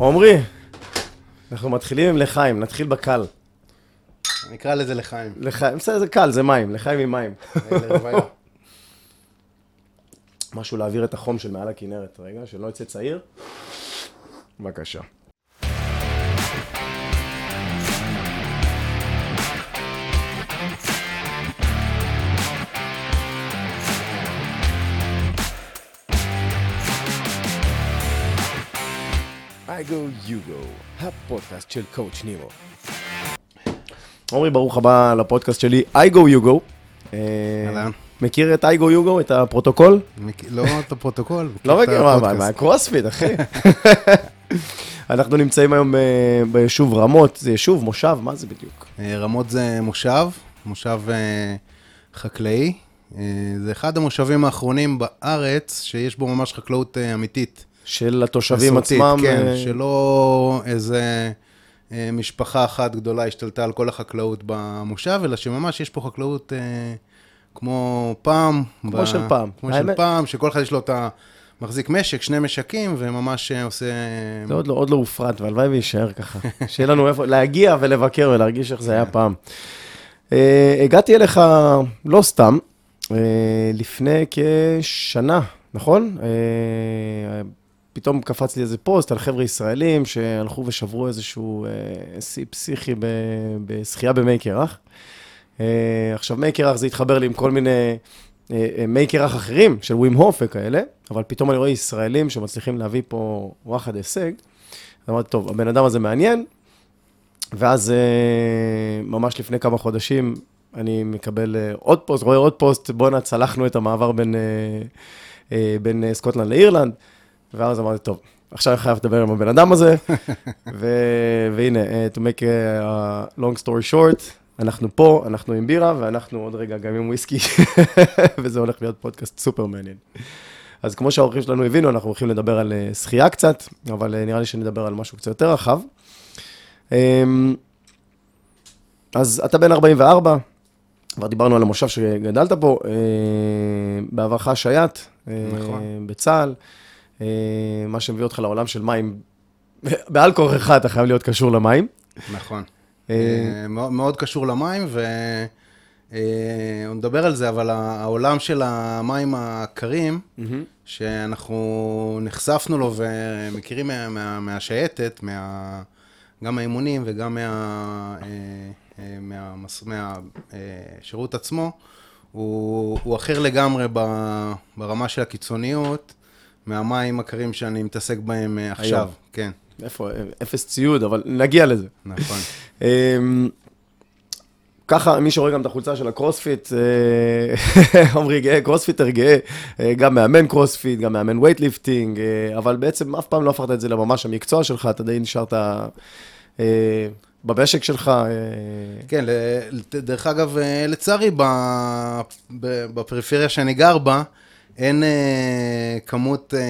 עמרי, אנחנו מתחילים עם לחיים, נתחיל בקל. נקרא לזה לחיים. לחיים, בסדר, זה קל, זה מים, לחיים עם מים. לרוויה. משהו להעביר את החום של מעל הכנרת, רגע, שלא יצא צעיר. בבקשה. Go you go, הפודקאסט של coach נירו. עמרי, ברוך הבא לפודקאסט שלי, I go you go. אהלן. מכיר את I go you go, את הפרוטוקול? לא את הפרוטוקול. לא מכיר, מה, מה, קרוספיט, אחי. אנחנו נמצאים היום אה, ביישוב רמות, זה יישוב, מושב, מה זה בדיוק? אה, רמות זה מושב, מושב אה, חקלאי. זה אחד המושבים האחרונים בארץ שיש בו ממש חקלאות אמיתית. של התושבים מסורתית, עצמם. כן, אה, שלא איזה אה, משפחה אחת גדולה השתלטה על כל החקלאות במושב, אלא שממש יש פה חקלאות אה, כמו פעם. כמו של פעם. כמו של האמת- פעם, שכל אחד יש לו את ה... מחזיק משק, שני משקים, וממש אה, עושה... זה עוד לא, עוד לא הופרט, והלוואי ויישאר ככה. שיהיה לנו איפה להגיע ולבקר ולהרגיש איך זה היה פעם. אה, הגעתי אליך לא סתם, אה, לפני כשנה, נכון? אה, פתאום קפץ לי איזה פוסט על חבר'ה ישראלים שהלכו ושברו איזשהו אה, שיא פסיכי בשחייה במי קרח. אה, עכשיו, מי קרח זה התחבר לי עם כל מיני אה, מי קרח אחרים, של ווים הוף וכאלה, אבל פתאום אני רואה ישראלים שמצליחים להביא פה וואחד הישג. אמרתי, טוב, הבן אדם הזה מעניין, ואז ממש לפני כמה חודשים אני מקבל עוד פוסט, רואה עוד פוסט, בואנה, צלחנו את המעבר בין, בין סקוטלנד לאירלנד, ואז אמרתי, טוב, עכשיו אני חייב לדבר עם הבן אדם הזה, ו- והנה, אה, to make a long story short, אנחנו פה, אנחנו עם בירה, ואנחנו עוד רגע גם עם וויסקי, וזה הולך להיות פודקאסט סופר מעניין. אז כמו שהאורחים שלנו הבינו, אנחנו הולכים לדבר על אה, שחייה קצת, אבל אה, נראה לי שנדבר על משהו קצת יותר רחב. אמ, אז אתה בן 44, כבר דיברנו על המושב שגדלת אה, בעברך שייט, אה, נכון. בצה"ל, אה, מה שמביא אותך לעולם של מים, בעל כורחך אתה חייב להיות קשור למים. נכון. אה, אה, מאוד קשור למים, ו... אה, נדבר על זה, אבל העולם של המים הקרים, שאנחנו נחשפנו לו ומכירים מה, מה, מהשייטת, מה, גם מהאימונים וגם מה, אה, אה, מהשירות עצמו, הוא, הוא אחר לגמרי ברמה של הקיצוניות מהמים הקרים שאני מתעסק בהם אה, עכשיו. היום. כן, איפה, אפס ציוד, אבל נגיע לזה. נכון. אמ, ככה, מי שרואה גם את החולצה של הקרוספיט, אה, עמרי גאה, קרוספיטר גאה, אה, גם מאמן קרוספיט, גם מאמן weightlifting, אבל בעצם אף פעם לא הפכת את זה לממש המקצוע שלך, אתה די נשארת במשק שלך. כן, דרך אגב, לצערי, בפריפריה שאני גר בה, אין אה, כמות... אה,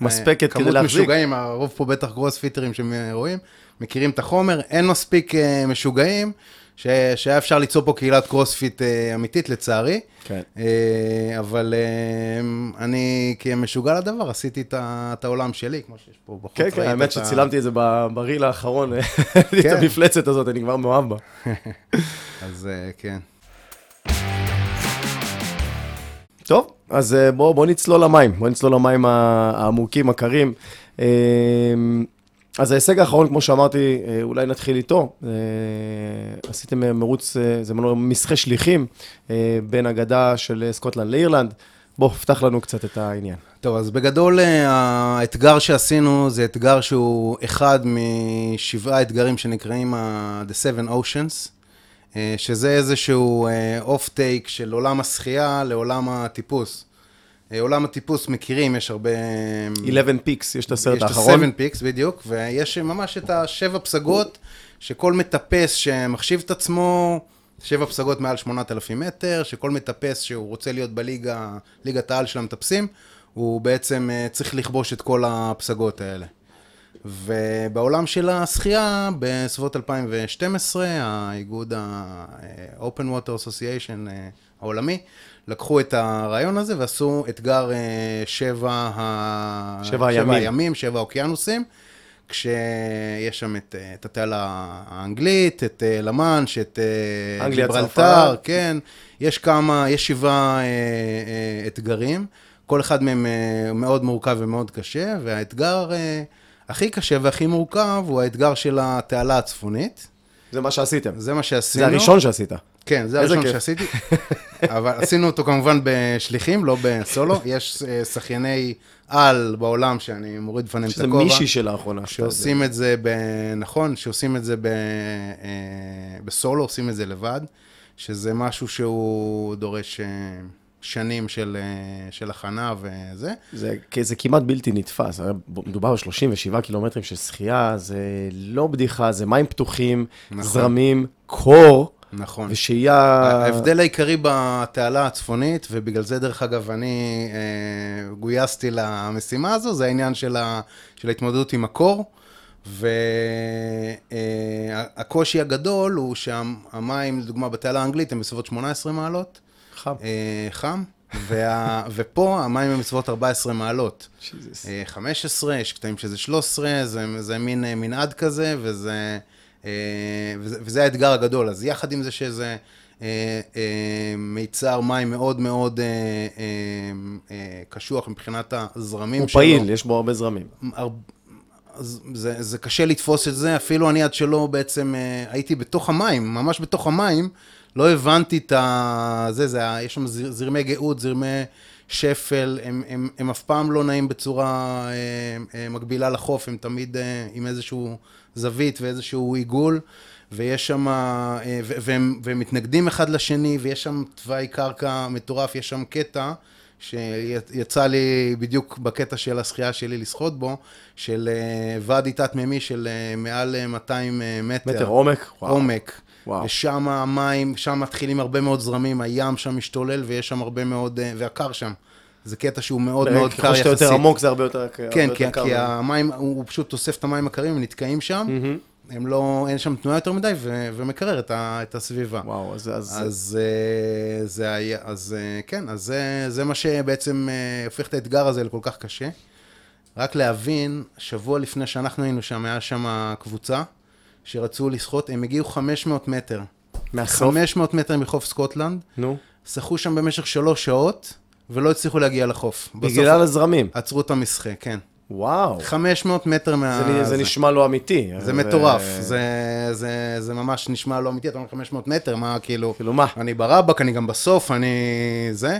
מספקת אה, כדי כמות להחזיק. משוגעים, הרוב פה בטח גרוספיטרים שרואים, מכירים את החומר, אין מספיק אה, משוגעים, ש- שהיה אפשר ליצור פה קהילת קרוספיט אה, אמיתית, לצערי. כן. אה, אבל אה, אני כמשוגע לדבר, עשיתי את ה- את העולם שלי, כמו שיש פה בחוץ. כן, כן, האמת את שצילמתי את זה ב- בריל האחרון, את כן. המפלצת הזאת, אני כבר מאוהב בה. אז אה, כן. טוב, אז אה, בואו בוא נצלול למים, בואו נצלול למים העמוקים, הקרים. אה, אז ההישג האחרון, כמו שאמרתי, אה, אולי נתחיל איתו. עשיתם מרוץ, זה מנוע משחה שליחים בין הגדה של סקוטלנד לאירלנד. בוא, פתח לנו קצת את העניין. טוב, אז בגדול האתגר שעשינו זה אתגר שהוא אחד משבעה אתגרים שנקראים ה- The Seven Oceans, שזה איזשהו off take של עולם השחייה לעולם הטיפוס. אה, עולם הטיפוס מכירים, יש הרבה... 11 peaks, יש את הסרט יש את האחרון. ה-7 peaks, בדיוק, ויש ממש את השבע פסגות, שכל מטפס שמחשיב את עצמו, שבע פסגות מעל 8,000 מטר, שכל מטפס שהוא רוצה להיות בליגה, ליגת העל של המטפסים, הוא בעצם אה, צריך לכבוש את כל הפסגות האלה. ובעולם של השחייה, בסביבות 2012, האיגוד ה-Open Water Association אה, העולמי, לקחו את הרעיון הזה ועשו אתגר אה, שבע, ה... שבע הימים. הימים, שבע האוקיינוסים, כשיש שם את, אה, את התעלה האנגלית, את למאנש, את גיברלטר, צרפת. כן. יש כמה, יש שבעה אתגרים. כל אחד מהם מאוד מורכב ומאוד קשה, והאתגר הכי קשה והכי מורכב הוא האתגר של התעלה הצפונית. זה מה שעשיתם. זה מה שעשינו. זה הראשון שעשית. כן, זה הראשון כיף. שעשיתי. אבל עשינו אותו כמובן בשליחים, לא בסולו. יש אה, שחייני על בעולם שאני מוריד בפניהם את שזה הכובע. מישהי שלאחרונה. שעושים את זה, ב... נכון, שעושים את זה ב... אה, בסולו, עושים את זה לבד, שזה משהו שהוא דורש אה, שנים של, אה, של הכנה וזה. זה, זה כמעט בלתי נתפס, מדובר על 37 קילומטרים של שחייה, זה לא בדיחה, זה מים פתוחים, נכון. זרמים, קור, נכון. ושהייה... ההבדל העיקרי בתעלה הצפונית, ובגלל זה, דרך אגב, אני אה, גויסתי למשימה הזו, זה העניין של, ה, של ההתמודדות עם הקור. והקושי הגדול הוא שהמים, לדוגמה, בתעלה האנגלית הם בסביבות 18 מעלות, חם. אה, חם, וה, ופה המים הם בסביבות 14 מעלות. Jesus. אה, 15, יש קטעים שזה 13, זה, זה מין אה, מנעד כזה, וזה, אה, וזה, וזה האתגר הגדול. אז יחד עם זה שזה אה, אה, מיצר מים מאוד מאוד אה, אה, אה, קשוח מבחינת הזרמים הוא שלו. פעיל, יש בו הרבה זרמים. הר- אז זה, זה קשה לתפוס את זה, אפילו אני עד שלא בעצם אה, הייתי בתוך המים, ממש בתוך המים, לא הבנתי את ה... זה, זה, יש שם זר, זרמי גאות, זרמי שפל, הם, הם, הם אף פעם לא נעים בצורה אה, אה, מקבילה לחוף, הם תמיד עם איזשהו זווית ואיזשהו עיגול, ויש שם, והם, והם מתנגדים אחד לשני, ויש שם תוואי קרקע מטורף, יש שם קטע. שיצא לי בדיוק בקטע של השחייה שלי לשחות בו, של אה, ואדי תת-מימי של אה, מעל אה, 200 אה, מטר. מטר עומק? וואו. עומק. וואו. ושם המים, שם מתחילים הרבה מאוד זרמים, הים שם משתולל ויש שם הרבה מאוד, והקר שם. זה קטע שהוא מאוד מאוד קר ככל יחסית. שאתה יותר עמוק זה הרבה יותר כן, יותר כי, קר. כי המים, הוא פשוט אוסף את המים הקרים, הם נתקעים שם, מהמם. הם לא, אין שם תנועה יותר מדי ו, ומקרר את, ה, את הסביבה. וואו, אז... אז... אז אה, זה היה, אז אה, כן, אז זה, זה מה שבעצם אה, הופך את האתגר הזה לכל כך קשה. רק להבין, שבוע לפני שאנחנו היינו שם, היה שם קבוצה שרצו לשחות, הם הגיעו 500 מטר. מהסוף? 500 מטר מחוף סקוטלנד, נו. שחו שם במשך שלוש שעות, ולא הצליחו להגיע לחוף. בגלל הזרמים. עצרו את המשחה, כן. וואו. 500 מטר מה... זה, זה נשמע לא אמיתי. זה מטורף, זה, זה, זה ממש נשמע לא אמיתי, אתה אומר 500 מטר, מה כאילו... כאילו מה? אני ברבק, אני גם בסוף, אני זה.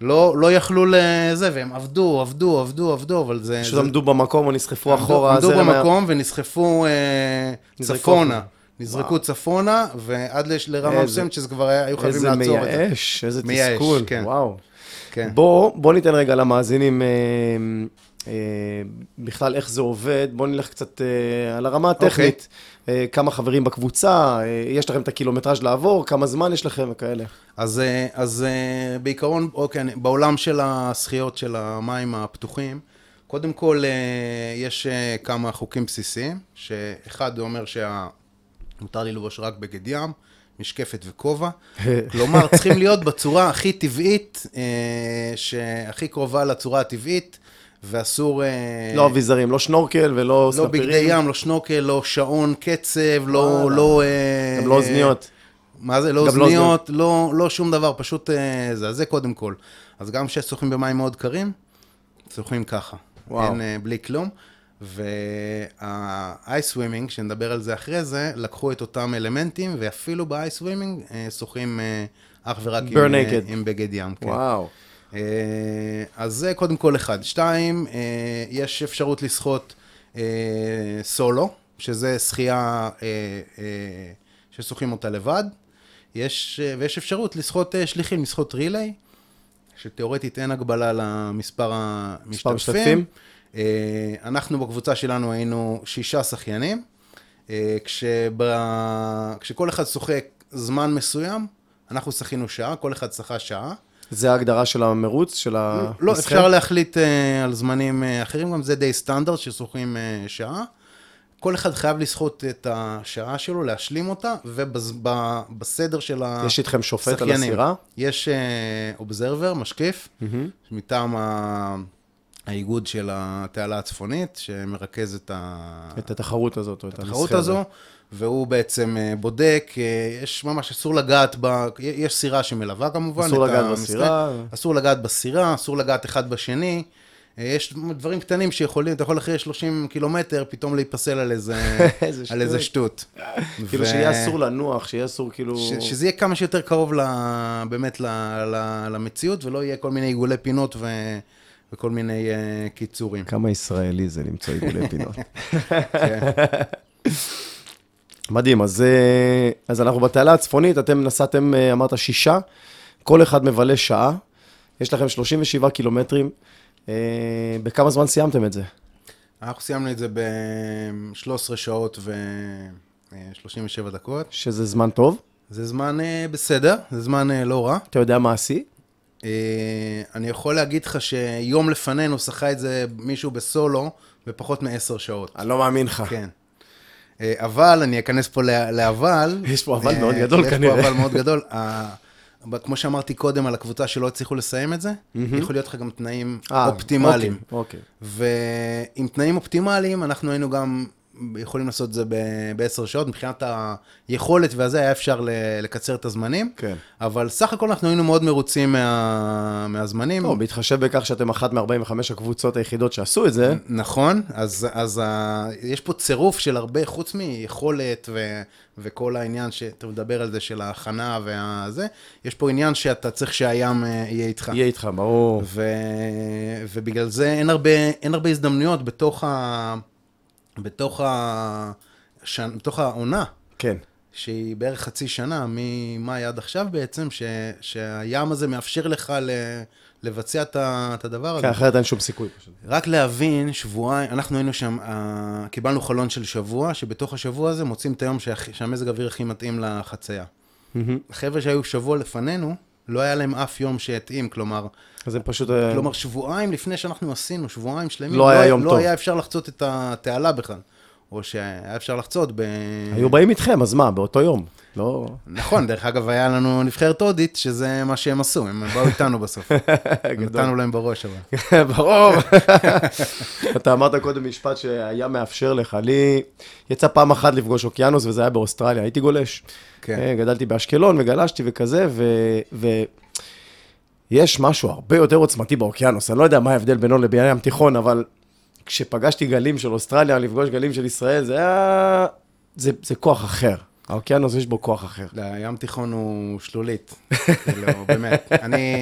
לא, לא יכלו לזה, והם עבדו, עבדו, עבדו, עבדו, אבל זה... פשוט זה- עמדו במקום או נסחפו עמדו- אחורה. עמדו הזרם היה- במקום ונסחפו אה, נזרקו צפונה. נזרקו צפונה, ועד לש- לרמה איזה- מסוימת שזה כבר היה- היו חייבים איזה לעצור את זה. מייאש, איזה מייאש, תסכול. כן. וואו. כן. בוא, בוא ניתן רגע למאזינים אה, אה, בכלל איך זה עובד. בוא נלך קצת אה, על הרמה אוקיי. הטכנית. אה, כמה חברים בקבוצה, אה, יש לכם את הקילומטראז' לעבור, כמה זמן יש לכם וכאלה. אז, אה, אז אה, בעיקרון, אוקיי, אני- בעולם של הזכיות של המים הפתוחים, קודם כל אה, יש אה, כמה חוקים בסיסיים, שאחד אומר שמותר ללבוש רק בגד ים, משקפת וכובע. כלומר, צריכים להיות בצורה הכי טבעית, אה, שהכי קרובה לצורה הטבעית, ואסור... אה, לא אביזרים, לא שנורקל ולא לא סנפירים. בגדי ים, לא שנורקל, לא שעון קצב, לא... וואלה. לא אה, גם לא אוזניות. מה זה, לא לא אוזניות, לא, לא שום דבר, פשוט אה, זה, אז זה קודם כל. אז גם כששוחים במים מאוד קרים, שוחים ככה. וואו. אין, אה, בלי כלום. וה ice swimming, שנדבר על זה אחרי זה, לקחו את אותם אלמנטים, ואפילו ב ice swimming אה, שוחים אה, אך ורק עם, אה, naked. עם בגד ים. כן. וואו. אה, אז זה קודם כל אחד. שתיים, אה, יש אפשרות לשחות אה, סולו, שזה שחייה ששוחים אותה לבד. יש, ויש אפשרות לשחות שליחים, לשחות ריליי, שתאורטית אין הגבלה למספר המשתתפים. משתתפים? אנחנו בקבוצה שלנו היינו שישה שחיינים, אה, כשב... כשכל אחד שוחק זמן מסוים, אנחנו שחינו שעה, כל אחד שחה שעה. זה ההגדרה של המרוץ, של. לא, משחק? אפשר להחליט uh, על זמנים uh, אחרים, גם זה די סטנדרט ששוחים uh, שעה. כל אחד חייב לשחות את השעה שלו, להשלים אותה, ובסדר של השחיינים. יש איתכם שופט על הסירה? יש אובזרבר, משקיף, מטעם ה- האיגוד של התעלה הצפונית, שמרכז את ה... את התחרות הזאת, או את התחרות המסחר הזו, והוא בעצם אה, בודק, אה, יש ממש, אסור לגעת ב... יש סירה שמלווה כמובן. אסור לגעת המשחק. בסירה. אסור לגעת בסירה, אסור לגעת אחד בשני. אה, יש דברים קטנים שיכולים, אתה יכול אחרי 30 קילומטר פתאום להיפסל על איזה, איזה על איזה שטות. כאילו שיהיה אסור לנוח, שיהיה אסור כאילו... ש, שזה יהיה כמה שיותר קרוב ל, באמת ל, ל, למציאות, ולא יהיה כל מיני עיגולי פינות ו, וכל מיני uh, קיצורים. כמה ישראלי זה למצוא עיגולי פינות. מדהים, אז, אה, אז אנחנו בתעלה הצפונית, אתם נסעתם, אה, אמרת, שישה, כל אחד מבלה שעה, יש לכם 37 קילומטרים, אה, בכמה זמן סיימתם את זה? אנחנו סיימנו את זה ב-13 שעות ו-37 דקות. שזה זמן טוב? זה זמן בסדר, זה זמן לא רע. אתה יודע מה השיא? אני יכול להגיד לך שיום לפנינו שחה את זה מישהו בסולו בפחות מעשר שעות. אני לא מאמין לך. כן. אה, אבל, אני אכנס פה לאבל. יש פה אבל אה, מאוד גדול יש כנראה. פה אבל מאוד גדול. ה- ב- כמו שאמרתי קודם על הקבוצה שלא הצליחו לסיים את זה, יכול להיות לך גם תנאים אה, אופטימליים. אוקיי, אוקיי. ועם תנאים אופטימליים, אנחנו היינו גם יכולים לעשות את זה בעשר שעות, מבחינת היכולת והזה, היה אפשר לקצר את הזמנים. כן. אבל סך הכל אנחנו היינו מאוד מרוצים מה... מהזמנים. טוב, בהתחשב בכך שאתם אחת מ-45 הקבוצות היחידות שעשו את זה, נכון, אז, אז ה... יש פה צירוף של הרבה, חוץ מיכולת ו... וכל העניין שאתה מדבר על זה של ההכנה והזה, יש פה עניין שאתה צריך שהים אה, יהיה איתך. יהיה איתך, ברור. ו... ובגלל זה אין הרבה, אין הרבה הזדמנויות בתוך, ה... בתוך, ה... ש... בתוך העונה, כן. שהיא בערך חצי שנה, ממאי עד עכשיו בעצם, ש... שהים הזה מאפשר לך ל... לבצע את. את הדבר הזה. כן, אחרת אין שום סיכוי פשוט. רק להבין, שבועיים, אנחנו היינו שם, uh, קיבלנו חלון של שבוע, שבתוך השבוע הזה מוצאים את היום שהכי- שהמזג האוויר הכי מתאים לחצייה. החבר'ה שהיו שבוע לפנינו, לא היה להם אף יום שהתאים, כלומר, אז זה פשוט... אה, כלומר שבועיים לפני שאנחנו עשינו, שבועיים שלמים, לא היה יום לא טוב. היה אפשר לחצות את התעלה בכלל. או שהיה אפשר לחצות ב... היו באים איתכם, אז מה, באותו יום? לא... נכון, דרך אגב, היה לנו נבחרת הודית, שזה מה שהם עשו, הם באו איתנו בסוף. נתנו להם בראש, אבל. ברור. אתה אמרת קודם משפט שהיה מאפשר לך. לי יצא פעם אחת לפגוש אוקיינוס, וזה היה באוסטרליה. הייתי גולש. כן. אה, גדלתי באשקלון וגלשתי וכזה, ו... ויש משהו הרבה יותר עוצמתי באוקיינוס. אני לא יודע מה ההבדל בינו לבין הים תיכון, אבל כשפגשתי גלים של אוסטרליה, לפגוש גלים של ישראל, זה היה... זה, זה כוח אחר. האוקיינוס יש בו כוח אחר. לא, הים תיכון הוא שלולית, כאילו, באמת. אני,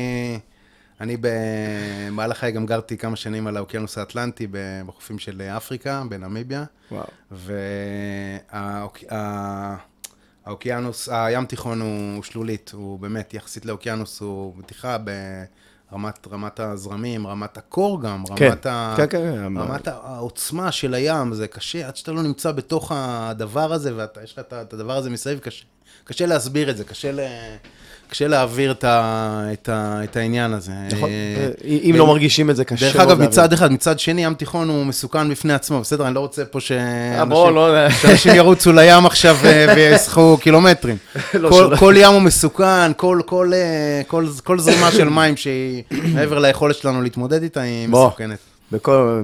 אני במהלך חיי גם גרתי כמה שנים על האוקיינוס האטלנטי בחופים של אפריקה, בנמיביה, וואו. והאוקיינוס, הים תיכון הוא שלולית, הוא באמת, יחסית לאוקיינוס, הוא מתיחה ברמת רמת הזרמים, רמת הקור גם, כן, רמת, ה, כן, כן, כן. רמת העוצמה של הים, זה קשה, עד שאתה לא נמצא בתוך הדבר הזה, ויש לך את הדבר הזה מסביב, קשה, קשה להסביר את זה, קשה, ל, קשה להעביר את, ה, את, ה, את העניין הזה. נכון. אה, אם לא מרגישים את זה, קשה דרך אגב. מצד אחד, מצד שני, ים תיכון הוא מסוכן בפני עצמו, בסדר? אני לא רוצה פה אה, שאנשים לא... שאנשים ירוצו לים עכשיו אה, וישחו קילומטרים. לא, כל-. כל ים הוא מסוכן, כל- כל, אה, כל- כל זרימה של מים שהיא מעבר ליכולת שלנו להתמודד איתה, היא. מסוכנת. בכל,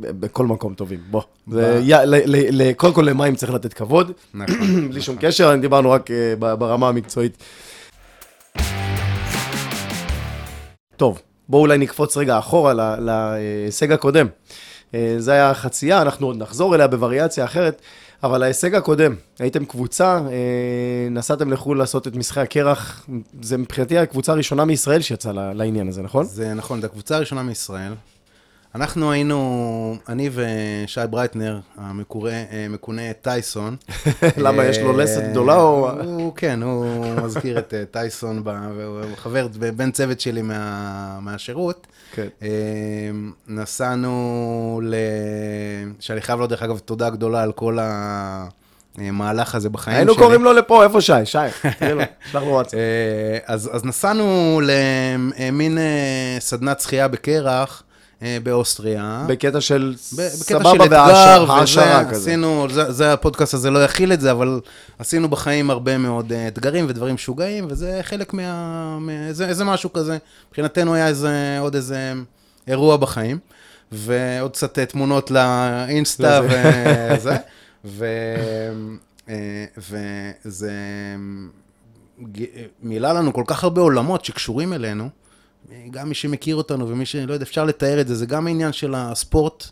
בכל מקום טובים, בוא. זה, י, ל, ל, ל, קודם כל למים צריך לתת כבוד, נכון. בלי שום קשר, דיברנו רק ב- ברמה המקצועית. טוב, בואו אולי נקפוץ רגע אחורה להישג הקודם. אה, זה היה חצייה, אנחנו עוד נחזור אליה בווריאציה אחרת, אבל ההישג הקודם, הייתם קבוצה, אה, נסעתם לחו"ל לעשות את משחקי הקרח, זה מבחינתי הקבוצה הראשונה מישראל שיצאה לעניין הזה, נכון? זה נכון, זו הקבוצה הראשונה מישראל. אנחנו היינו, אני ושי ברייטנר, המקורא- אה, טייסון. למה, יש לו אה, לסת גדולה או... הוא, כן, הוא מזכיר את אה, טייסון, והוא חבר, בן צוות שלי מה- מהשירות. כן. נסענו ל... שאני חייב לו, דרך אגב, תודה גדולה על כל המהלך הזה בחיים היינו שלי. קוראים לו לפה, איפה שי? שי, תראה לו, שלח לו וואטסאפ. אז, אז נסענו למין סדנת שחייה בקרח באוסטריה. בקטע של בקטע סבבה והעשרה כזה. עשינו, זה, זה הפודקאסט הזה לא יכיל את זה, אבל עשינו בחיים הרבה מאוד אה, אתגרים ודברים משוגעים, וזה חלק מה... מה זה, איזה משהו כזה. מבחינתנו היה איזה, עוד איזה אירוע בחיים. ועוד קצת אה, תמונות לאינסטה וזה, ו... אה, וזה מילא לנו כל כך הרבה עולמות שקשורים אלינו, גם מי שמכיר אותנו ומי שלא יודע, אפשר לתאר את זה, זה גם העניין של הספורט,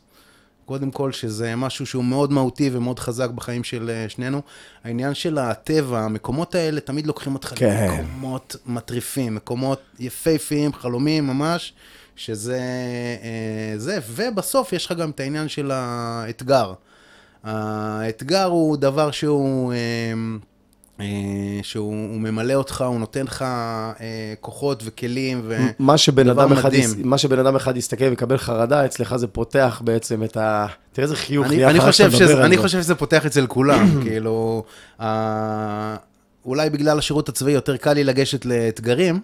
קודם כל, שזה משהו שהוא מאוד מהותי ומאוד חזק בחיים של אה, שנינו. העניין של הטבע, המקומות האלה תמיד לוקחים אותך כן. למקומות מטריפים, מקומות יפהפיים, חלומיים ממש, שזה אה, זה, ובסוף יש לך גם את העניין של האתגר. האתגר הוא דבר שהוא... אה, אה, שהוא הוא ממלא אותך, הוא נותן לך אה, כוחות וכלים, ו... מה שבן אדם אחד. יס- מה שבן אדם אחד יסתכל ויקבל חרדה, אצלך זה פותח בעצם את ה... תראה איזה חיוך אני, אני, חושב שזה, אני. חושב שזה פותח אצל כולם, כאילו, ה... אולי בגלל השירות הצבאי יותר קל לי לגשת לאתגרים,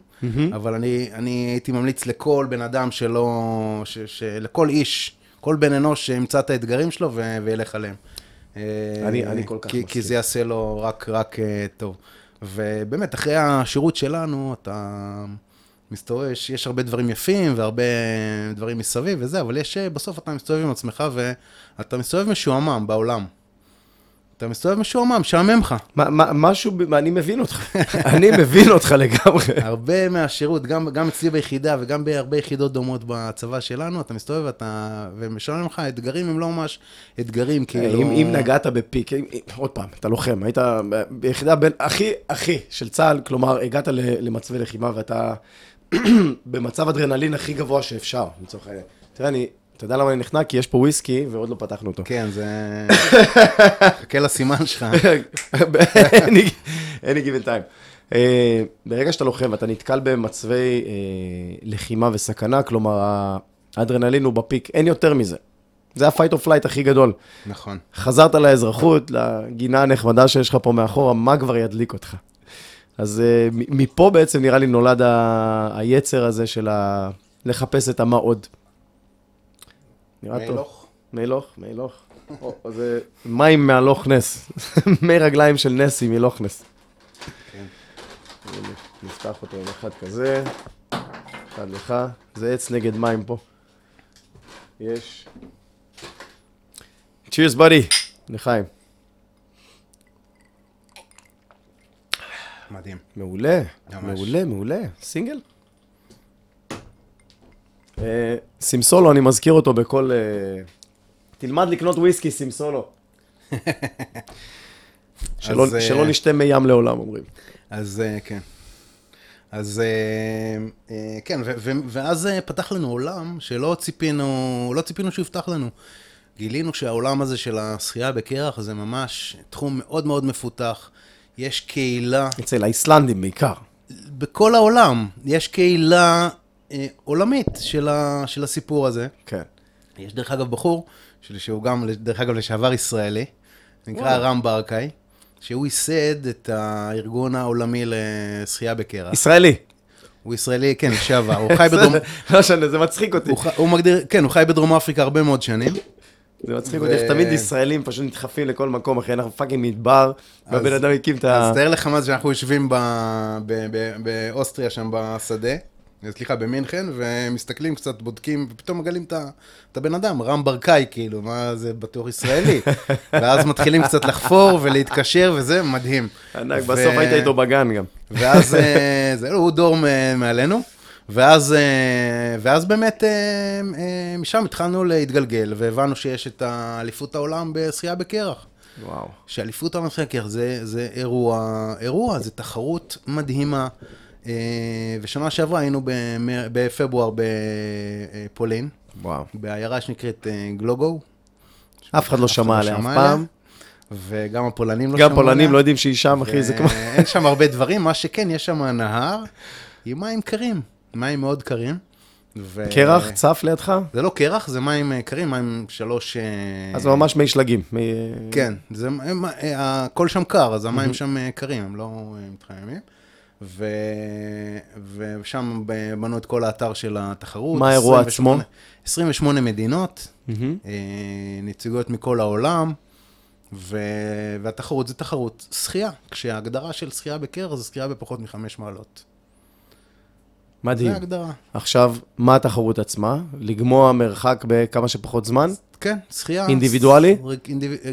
אבל אני, אני הייתי ממליץ לכל בן אדם שלא, ש, ש, לכל איש, כל בן אנוש שימצא את האתגרים שלו וילך עליהם. אני- אה, אני כל כך כי, כי מסכים. זה יעשה לו רק, רק אה, טוב. ובאמת, אחרי השירות שלנו, אתה מסתובב, יש, יש הרבה דברים יפים והרבה דברים מסביב וזה, אבל יש, אה, בסוף אתה מסתובב עם עצמך ואתה מסתובב משועמם בעולם. אתה מסתובב משועמם, משעמם לך. משהו, אני מבין אותך, אני מבין אותך לגמרי. הרבה מהשירות, גם, גם אצלי ביחידה וגם בהרבה יחידות דומות בצבא שלנו, אתה מסתובב ואתה, ומשלם לך, האתגרים הם לא ממש אתגרים, כאילו... אם, אם נגעת בפיק, אם, עוד פעם, אתה לוחם, היית ביחידה בין הכי הכי של צה"ל, כלומר, הגעת למצבי לחימה ואתה במצב אדרנלין הכי גבוה שאפשר, לצורך העניין. תראה, אני, אתה יודע למה אני נחנק? כי יש פה וויסקי ועוד לא פתחנו אותו. כן, זה... חכה לסימן שלך. any any given time. Uh, ברגע שאתה לוחם ואתה נתקל במצבי uh, לחימה וסכנה, כלומר, האדרנלין הוא בפיק, אין יותר מזה. זה ה-fight or flight הכי גדול. נכון. חזרת לאזרחות, לגינה הנחמדה שיש לך פה מאחורה, מה כבר ידליק אותך? אז מ- מפה בעצם נראה לי נולד ה- היצר הזה של. לחפש את המה עוד. נראה טוב. מלוך. מלוך, מלוך. זה מים מהלוך נס. מי רגליים של נסי מלוך נס. כן. נפתח אותו עם אחד כזה, אחד לך. זה עץ נגד מים פה. יש. צ'ירס בדי, לחיים. מדהים. מעולה. מעולה, מעולה. סינגל? אה, סימסולו, אני מזכיר אותו בכל... אה, תלמד לקנות וויסקי, סימסולו. שלא אז, אה, שלא נשתה מי ים לעולם, אומרים. אז כן. אז כן, ו- ו- ואז פתח לנו עולם שלא ציפינו, לא ציפינו שיפתח לנו. גילינו שהעולם הזה של השחייה בקרח זה ממש תחום מאוד מאוד מפותח. יש קהילה, אצל האיסלנדים בעיקר. בכל העולם, יש קהילה אה, עולמית של, ה, של הסיפור הזה. כן. יש דרך אגב בחור, שהוא גם, דרך אגב, לשעבר ישראלי, נקרא. רם ברקאי, שהוא ייסד את הארגון העולמי לשחייה בקרח. ישראלי. הוא ישראלי, כן, לשעבר, הוא חי בדרום... לא משנה, זה מצחיק אותי. הוא, ח... הוא מגדיר, כן, הוא חי בדרום אפריקה הרבה מאוד שנים. זה מצחיק אותי, איך תמיד ישראלים פשוט נדחפים לכל מקום, אחי, אנחנו fucking מדבר, והבן אדם הקים את ה... אז תאר לך מה זה שאנחנו יושבים. באוסטריה שם בשדה, סליחה, במינכן, ומסתכלים קצת, בודקים, ופתאום מגלים את, הבן אדם, רם ברקאי, כאילו, מה זה בטוח ישראלי. ואז מתחילים קצת לחפור ולהתקשר, וזה מדהים. ענק, ו- בסוף היית איתו בגן גם. ואז, אה, זה, הוא דור מעלינו, ואז, אה, ואז באמת אה, אה, משם התחלנו להתגלגל, והבנו שיש את אליפות העולם בשחייה בקרח. וואו. שאליפות העולם בשחייה בקרח זה, זה אירוע, אירוע, זה תחרות מדהימה. אה, ושנה שעברה היינו בפברואר בפולין, וואו. בעיירה שנקראת אה, גלוגו. אף אחד לא שמע עליה אף פעם. וגם הפולנים לא גם שמעו עליה. פולנים לא יודעים שהיא שם, אחי, זה כמו... אין שם הרבה דברים, מה שכן, יש שם נהר עם מים קרים, מים מאוד קרים. ו- קרח צף לידך? זה לא קרח, זה מים אה, קרים, מים שלוש... אז זה ממש מי שלגים. מי- כן, זה, הם, הכל שם קר, אז המים שם קרים, הם לא מתחממים. ו... ושם בנו את כל האתר של התחרות. מה האירוע 28 עצמו? 28 מדינות. אה, נציגויות מכל העולם, ו... והתחרות זה תחרות שחייה, כשההגדרה של שחייה בקרח זה שחייה בפחות מחמש מעלות. מדהים. זה ההגדרה. עכשיו, מה התחרות עצמה? לגמוע מרחק בכמה שפחות זמן? כן, שחייה. אינדיבידואלי?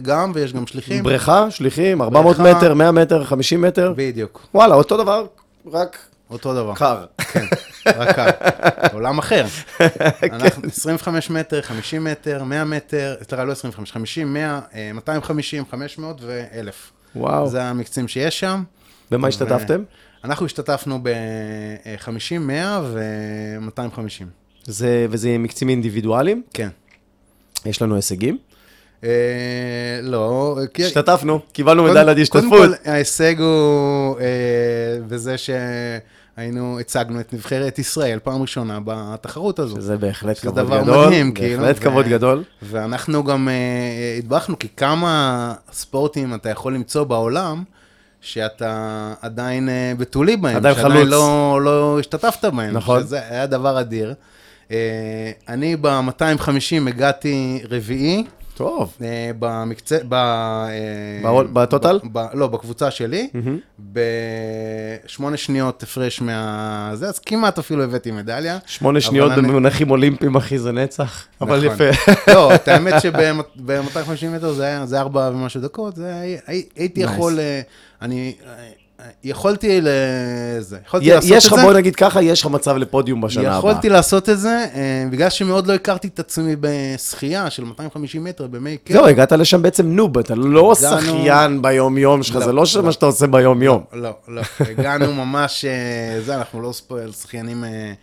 גם, ויש גם שליחים. בריכה, שליחים, 400 בריכה. מטר, 100 מטר, 50 מטר? בדיוק, וואלה, אותו דבר, רק אותו דבר. קר. כן, רק קר. עולם אחר. אנחנו 25 מטר, 50 מטר, 100 מטר, סליחה, לא 25, 50, 100, אה, 250, 500 ו-1,000. וואו. זה המקצים שיש שם. במה השתתפתם? אנחנו השתתפנו ב-50, 100 ו-250. זה, וזה מקצים אינדיבידואליים? כן. יש לנו הישגים? אה, לא, השתתפנו, קיבלנו מדליית השתתפות. קודם כל, ההישג הוא אה, בזה שהיינו, הצגנו את נבחרת ישראל פעם ראשונה בתחרות הזו. שזה בהחלט שזה כבוד דבר גדול. מדהים, כאילו, בהחלט כבוד גדול. ואנחנו גם אה, התברכנו, כי כמה ספורטים אתה יכול למצוא בעולם, שאתה עדיין בתולי בהם. עדיין שעדיין חלוץ. לא, לא השתתפת בהם. נכון. שזה היה דבר אדיר. אה, אני ב-250 הגעתי רביעי. טוב. אה, במקצה, ב... אה, בטוטל? לא, בקבוצה שלי, בשמונה שניות הפרש מה... זה, אז כמעט אפילו הבאתי מדליה. שמונה שניות במונחים אולימפיים, אחי, זה נצח. אבל נכון. יפה. לא, את האמת שב-250 מטר זה היה ארבע ומשהו דקות, הייתי. יכול, אני יכולתי לזה, יכולתי לעשות יש את לך, זה. בוא נגיד ככה, יש לך מצב לפודיום בשנה הבאה. יכולתי לעשות את זה, אה, בגלל שמאוד לא הכרתי את עצמי בשחייה של 250 מטר במי קר. זהו, הגעת לשם בעצם נוב, אתה לא הגענו- שחיין ביום-יום שלך, לא, זה לא לא. מה שאתה עושה ביום-יום. לא, לא. הגענו ממש, אה, זה, אנחנו לא שחיינים, אה,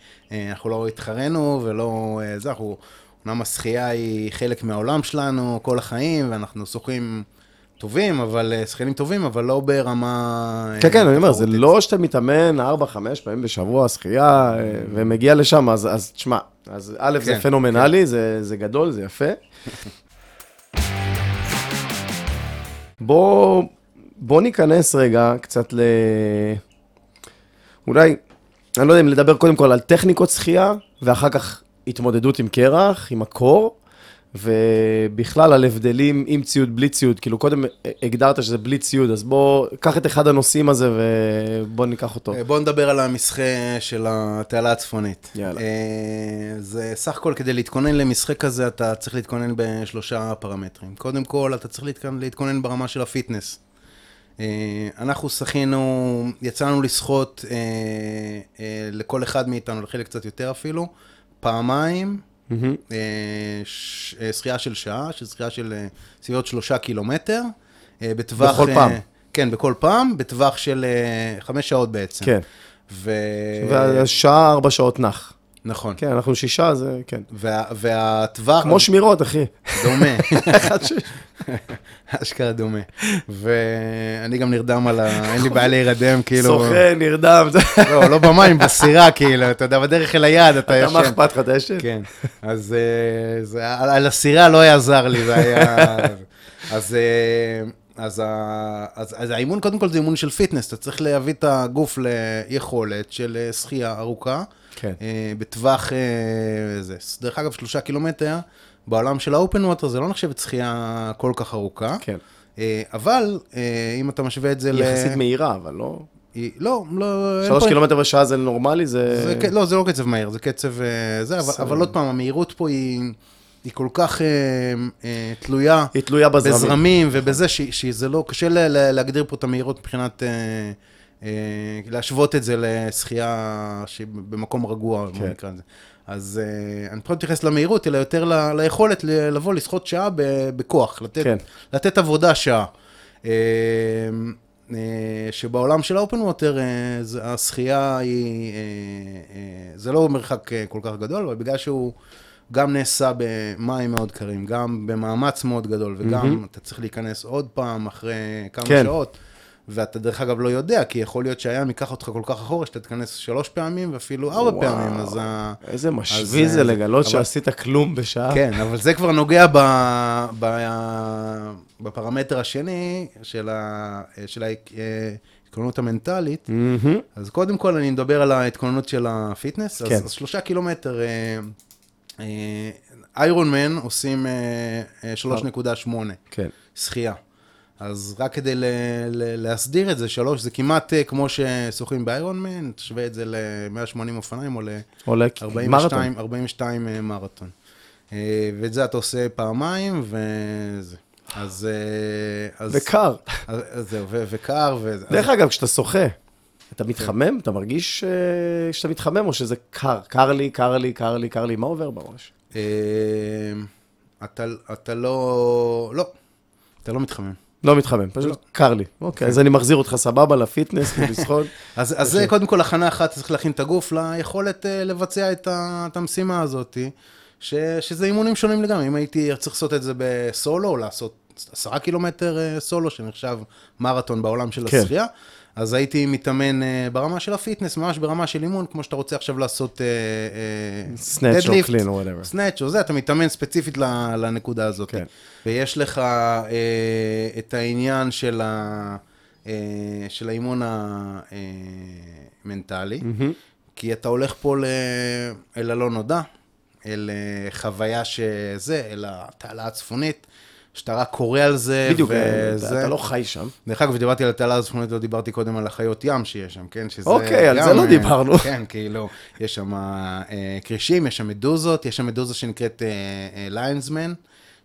אנחנו לא התחרנו ולא זה, אנחנו, אומנם השחייה היא חלק מהעולם שלנו כל החיים, ואנחנו שוחים טובים, אבל, אה, שחיינים טובים, אבל לא ברמה... אה, כן, כן, אני אומר, זה. לא שאתה מתאמן 4-5 פעמים בשבוע שחייה אה, ומגיע לשם, אז אז תשמע, אז א', זה כן, פנומנלי, זה זה גדול, זה יפה. בוא בוא ניכנס רגע קצת ל... אולי, אני לא יודע אם לדבר קודם כל על טכניקות שחייה, ואחר כך התמודדות עם קרח, עם הקור, ובכלל על הבדלים עם ציוד, בלי ציוד. כאילו, קודם הגדרת שזה בלי ציוד, אז בוא, קח את אחד הנושאים הזה ובוא ניקח אותו. אה, בואו נדבר על המסחה של התעלה הצפונית. יאללה. אה, זה סך הכל, כדי להתכונן למשחק כזה, אתה צריך להתכונן בשלושה פרמטרים. קודם כל, אתה צריך להתכונן, ברמה של הפיטנס. אה, אנחנו שחינו, יצאנו לשחות לכל אחד מאיתנו, לחלק קצת יותר אפילו, פעמיים, מהמם. אה, ש- אה, שחייה של שעה, של שחייה של אה, סביבות שלושה קילומטר. בטווח... בכל פעם. כן, בכל פעם, בטווח של חמש שעות בעצם. כן. ו... והשעה ארבע שעות נח. נכון. כן, אנחנו שישה, זה, כן. וה... והטווח... כמו שמירות, אחי. דומה. אשכרה דומה. ואני גם נרדם על ה... אין לי בעיה להירדם, כאילו... שוחה, נרדם, לא, לא במים, בסירה, כאילו, אתה יודע, בדרך אל היעד אתה אתה מה ישן. אכפת לך, אתה ישן? כן. אז אה, על הסירה לא היה זר לי, זה היה... אז... אה, אז, ה- אז, אז האימון, קודם כל זה אימון של fitness, אתה צריך להביא את הגוף ליכולת של אה, שחייה ארוכה, כן. אה, בטווח, אה, זה. דרך אגב, שלושה קילומטר, בעולם של ה open water זה לא נחשבת שחייה כל כך ארוכה, כן. אה, אבל אה, אם אתה משווה את זה ל... יחסית מהירה, אבל לא... היא- לא, לא, שלוש קילומטר בשעה זה נורמלי, זה... זה, לא, זה לא קצב מהיר, זה קצב אה, זה, אבל. אבל עוד פעם, המהירות פה היא, היא כל כך אה, אה, תלויה היא תלויה בזרמים. בזרמים ובזה, ש- שזה לא, קשה ל- ל- להגדיר פה את המהירות מבחינת, אה, אה, להשוות את זה לשחייה במקום רגוע, כן. נקרא לזה. אז אה, אני פחות מתייחס למהירות, אלא יותר ל- ליכולת ל- לבוא לשחות שעה ב- בכוח, לתת, כן. לתת עבודה שעה. אה, אה, שבעולם של האופן ווטר, זה- השחייה היא, אה, אה, זה לא מרחק אה, כל כך גדול, אבל בגלל שהוא גם נעשה במים מאוד קרים, גם במאמץ מאוד גדול, וגם אתה צריך להיכנס עוד פעם אחרי כמה כן. שעות, ואתה דרך אגב לא יודע, כי יכול להיות שהים ייקח אותך כל כך אחורה, שאתה תיכנס שלוש פעמים ואפילו ארבע וואו. פעמים, אז. איזה משוויז אז, זה אה, לגלות אבל- שעשית כלום בשעה. כן, אבל זה כבר נוגע ב, ב, בפרמטר השני של, ה, של ההתכוננות המנטלית. מהמם. אז קודם כל אני מדבר על ההתכוננות של הפיטנס. כן. אז, אז שלושה קילומטר, Ironman עושים אה, אה, 3.8 כן. שחייה. אז רק כדי ל, ל, להסדיר את זה, שלוש, זה כמעט אה, כמו ששוחים ב Ironman, תשווה את זה ל-180 אופניים או או למרתון. ל-42 אה, מרתון. אה, ואת זה אתה עושה פעמיים, וזה. אז... אה, אז וקר. אז, אז זהו, ו- וקר, ו... דרך אגב, כשאתה שוחה, אתה מתחמם? אתה מרגיש אה, שאתה מתחמם או שזה קר? קר לי, קר לי, קר לי, קר לי, מה עובר בראש? אה, אתה, אתה לא... לא. אתה לא מתחמם. לא מתחמם, פשוט קר לי. אוקיי, אז אני מחזיר אותך סבבה לפיטנס, לשחות. אז, אז זה קודם כל הכנה אחת, צריך להכין את הגוף ליכולת אה, לבצע את, המשימה הזאת, ש, שזה אימונים שונים לגמרי. אם הייתי צריך לעשות את זה בסולו, או לעשות עשרה קילומטר אה, סולו, שנחשב מרתון בעולם של כן. אז הייתי מתאמן אה, ברמה של הפיטנס, ממש ברמה של אימון, כמו שאתה רוצה עכשיו לעשות snatch או clean או whatever. snatch או זה, אתה מתאמן ספציפית לנקודה הזאת. כן. ויש לך אה, את העניין של, ה, אה, של האימון המנטלי, מהמם. כי אתה הולך פה ל, אל הלא נודע, אל חוויה שזה, אל התעלה הצפונית, שאתה רק קורא על זה, בדיוק, אה, וזה... אתה לא חי שם. דרך אגב, דיברתי על התעלה הצפונית, לא דיברתי קודם על החיות ים שיש שם, כן? שזה אוקיי, על גם, זה לא אה, דיברנו. כן, כאילו, יש שם אה, כרישים, יש שם מדוזות, יש שם מדוזה שנקראת lion's mane,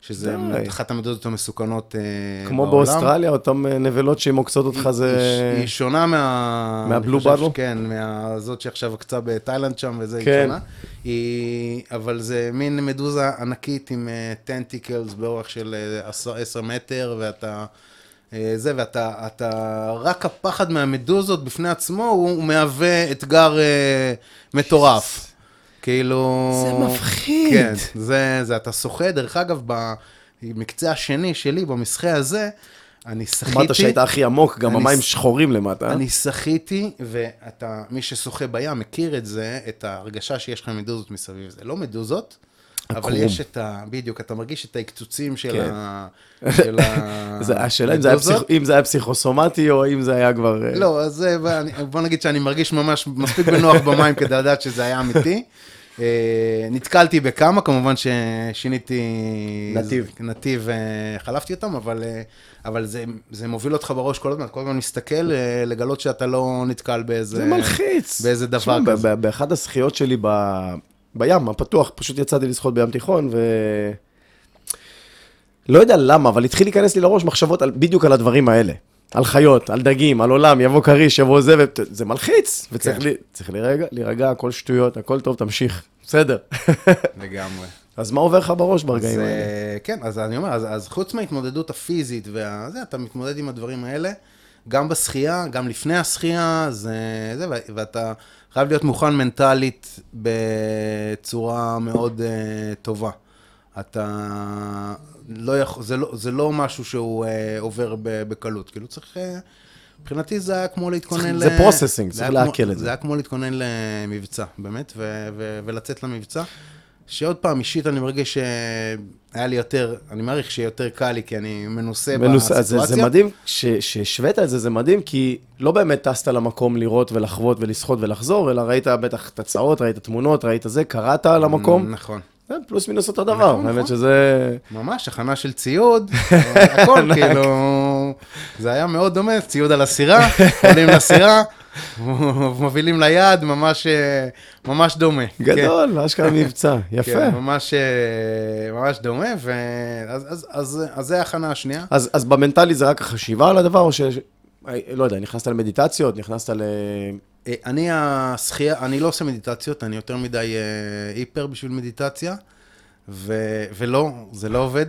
שזה די. אחת המדוזות המסוכנות אה, כמו בעולם. באוסטרליה, אותן אה, נבלות שהן עוקצות אותך זה... היא, היא שונה מה... מה blue? ש- כן, מהזאת שעכשיו עקצה בתאילנד שם, וזה, כן. היא שונה. היא... אבל זה מין מדוזה ענקית עם tentacles באורך של אה, עשר- מטר, ואתה... אה, זה, ואתה, אתה, רק הפחד מהמדוזות בפני עצמו, הוא, הוא מהווה אתגר אה, מטורף. כאילו... זה מפחיד. כן, זה, זה, אתה שוחה, דרך אגב, במקצה השני שלי, במסחה הזה, אני שחיתי... אמרת שהיית הכי עמוק, גם אני המים שחורים למטה. אני שחיתי, ואתה, מי ששוחה בים מכיר את זה, את ההרגשה שיש לך מדוזות מסביב. זה לא מדוזות, אבל עקרום. יש את ה... בדיוק, אתה מרגיש את ההקצוצים של כן. ה... של ה... זה- השאלה אם זה היה. פסיכ- אם זה היה פסיכוסומטי, או אם זה היה כבר... אה, לא, אז בוא נגיד שאני מרגיש ממש מספיק בנוח במים כדי לדעת שזה היה אמיתי. אה, נתקלתי בכמה, כמובן ששיניתי... נתיב. נתיב, אה, חלפתי אותם, אבל, אה, אבל זה, זה מוביל אותך בראש כל הזמן, כל הזמן מסתכל, לגלות שאתה לא נתקל באיזה... זה מלחיץ. באיזה דבר תשמע, כזה. באחד הזכיות שלי ב- בים, הפתוח, פשוט יצאתי לשחות בים תיכון, ו... לא יודע למה, אבל התחיל להיכנס לי לראש מחשבות על, בדיוק על הדברים האלה. על חיות, על דגים, על עולם, יבוא כריש, יבוא זה, וזה מלחיץ. וצריך כן. לי, להירגע, להירגע, הכל שטויות, הכל טוב, תמשיך. בסדר. לגמרי. אז מה עובר לך בראש ברגעים האלה? אה, כן, אז אני אומר, אז, אז חוץ מההתמודדות הפיזית וזה, אתה מתמודד עם הדברים האלה, גם בשחייה, גם לפני השחייה, זה, זה, ואתה חייב להיות מוכן מנטלית בצורה מאוד uh, טובה. אתה לא יכול, זה לא, זה לא משהו שהוא uh, עובר בקלות, כאילו צריך, uh, מבחינתי זה היה כמו להתכונן צריך- זה processing, זה צריך היה לעכל את זה. זה היה כמו להתכונן למבצע, באמת, ו- ו- ולצאת למבצע. שעוד פעם, אישית אני מרגיש שהיה לי יותר, אני מעריך שיותר קל לי, כי אני מנוסה מנוס... אז זה, בסיטואציה. זה מדהים, שהשווית את זה, זה מדהים, כי לא באמת טסת למקום לראות ולחוות ולשחות ולחזור, אלא ראית בטח תצאות, ראית תמונות, ראית זה, קראת על המקום, נכון. זה פלוס מינוס אותו דבר, נכון, האמת נכון. שזה... ממש, הכנה של ציוד, הכל כאילו, זה היה מאוד דומה, ציוד על הסירה, עולים לסירה, מובילים ליד, ממש, אה, ממש דומה. כן. גדול, אשכרה מבצע, יפה. כן, ממש, אה, ממש דומה, ואז אז, אז, אז זה ההכנה השנייה. אז, אז במנטלי זה רק החשיבה על הדבר, או ש... לא יודע, נכנסת למדיטציות, נכנסת ל... אה, אני השחייה, אני לא עושה מדיטציות, אני יותר מדי אה, היפר בשביל מדיטציה, ו, ולא, זה לא עובד.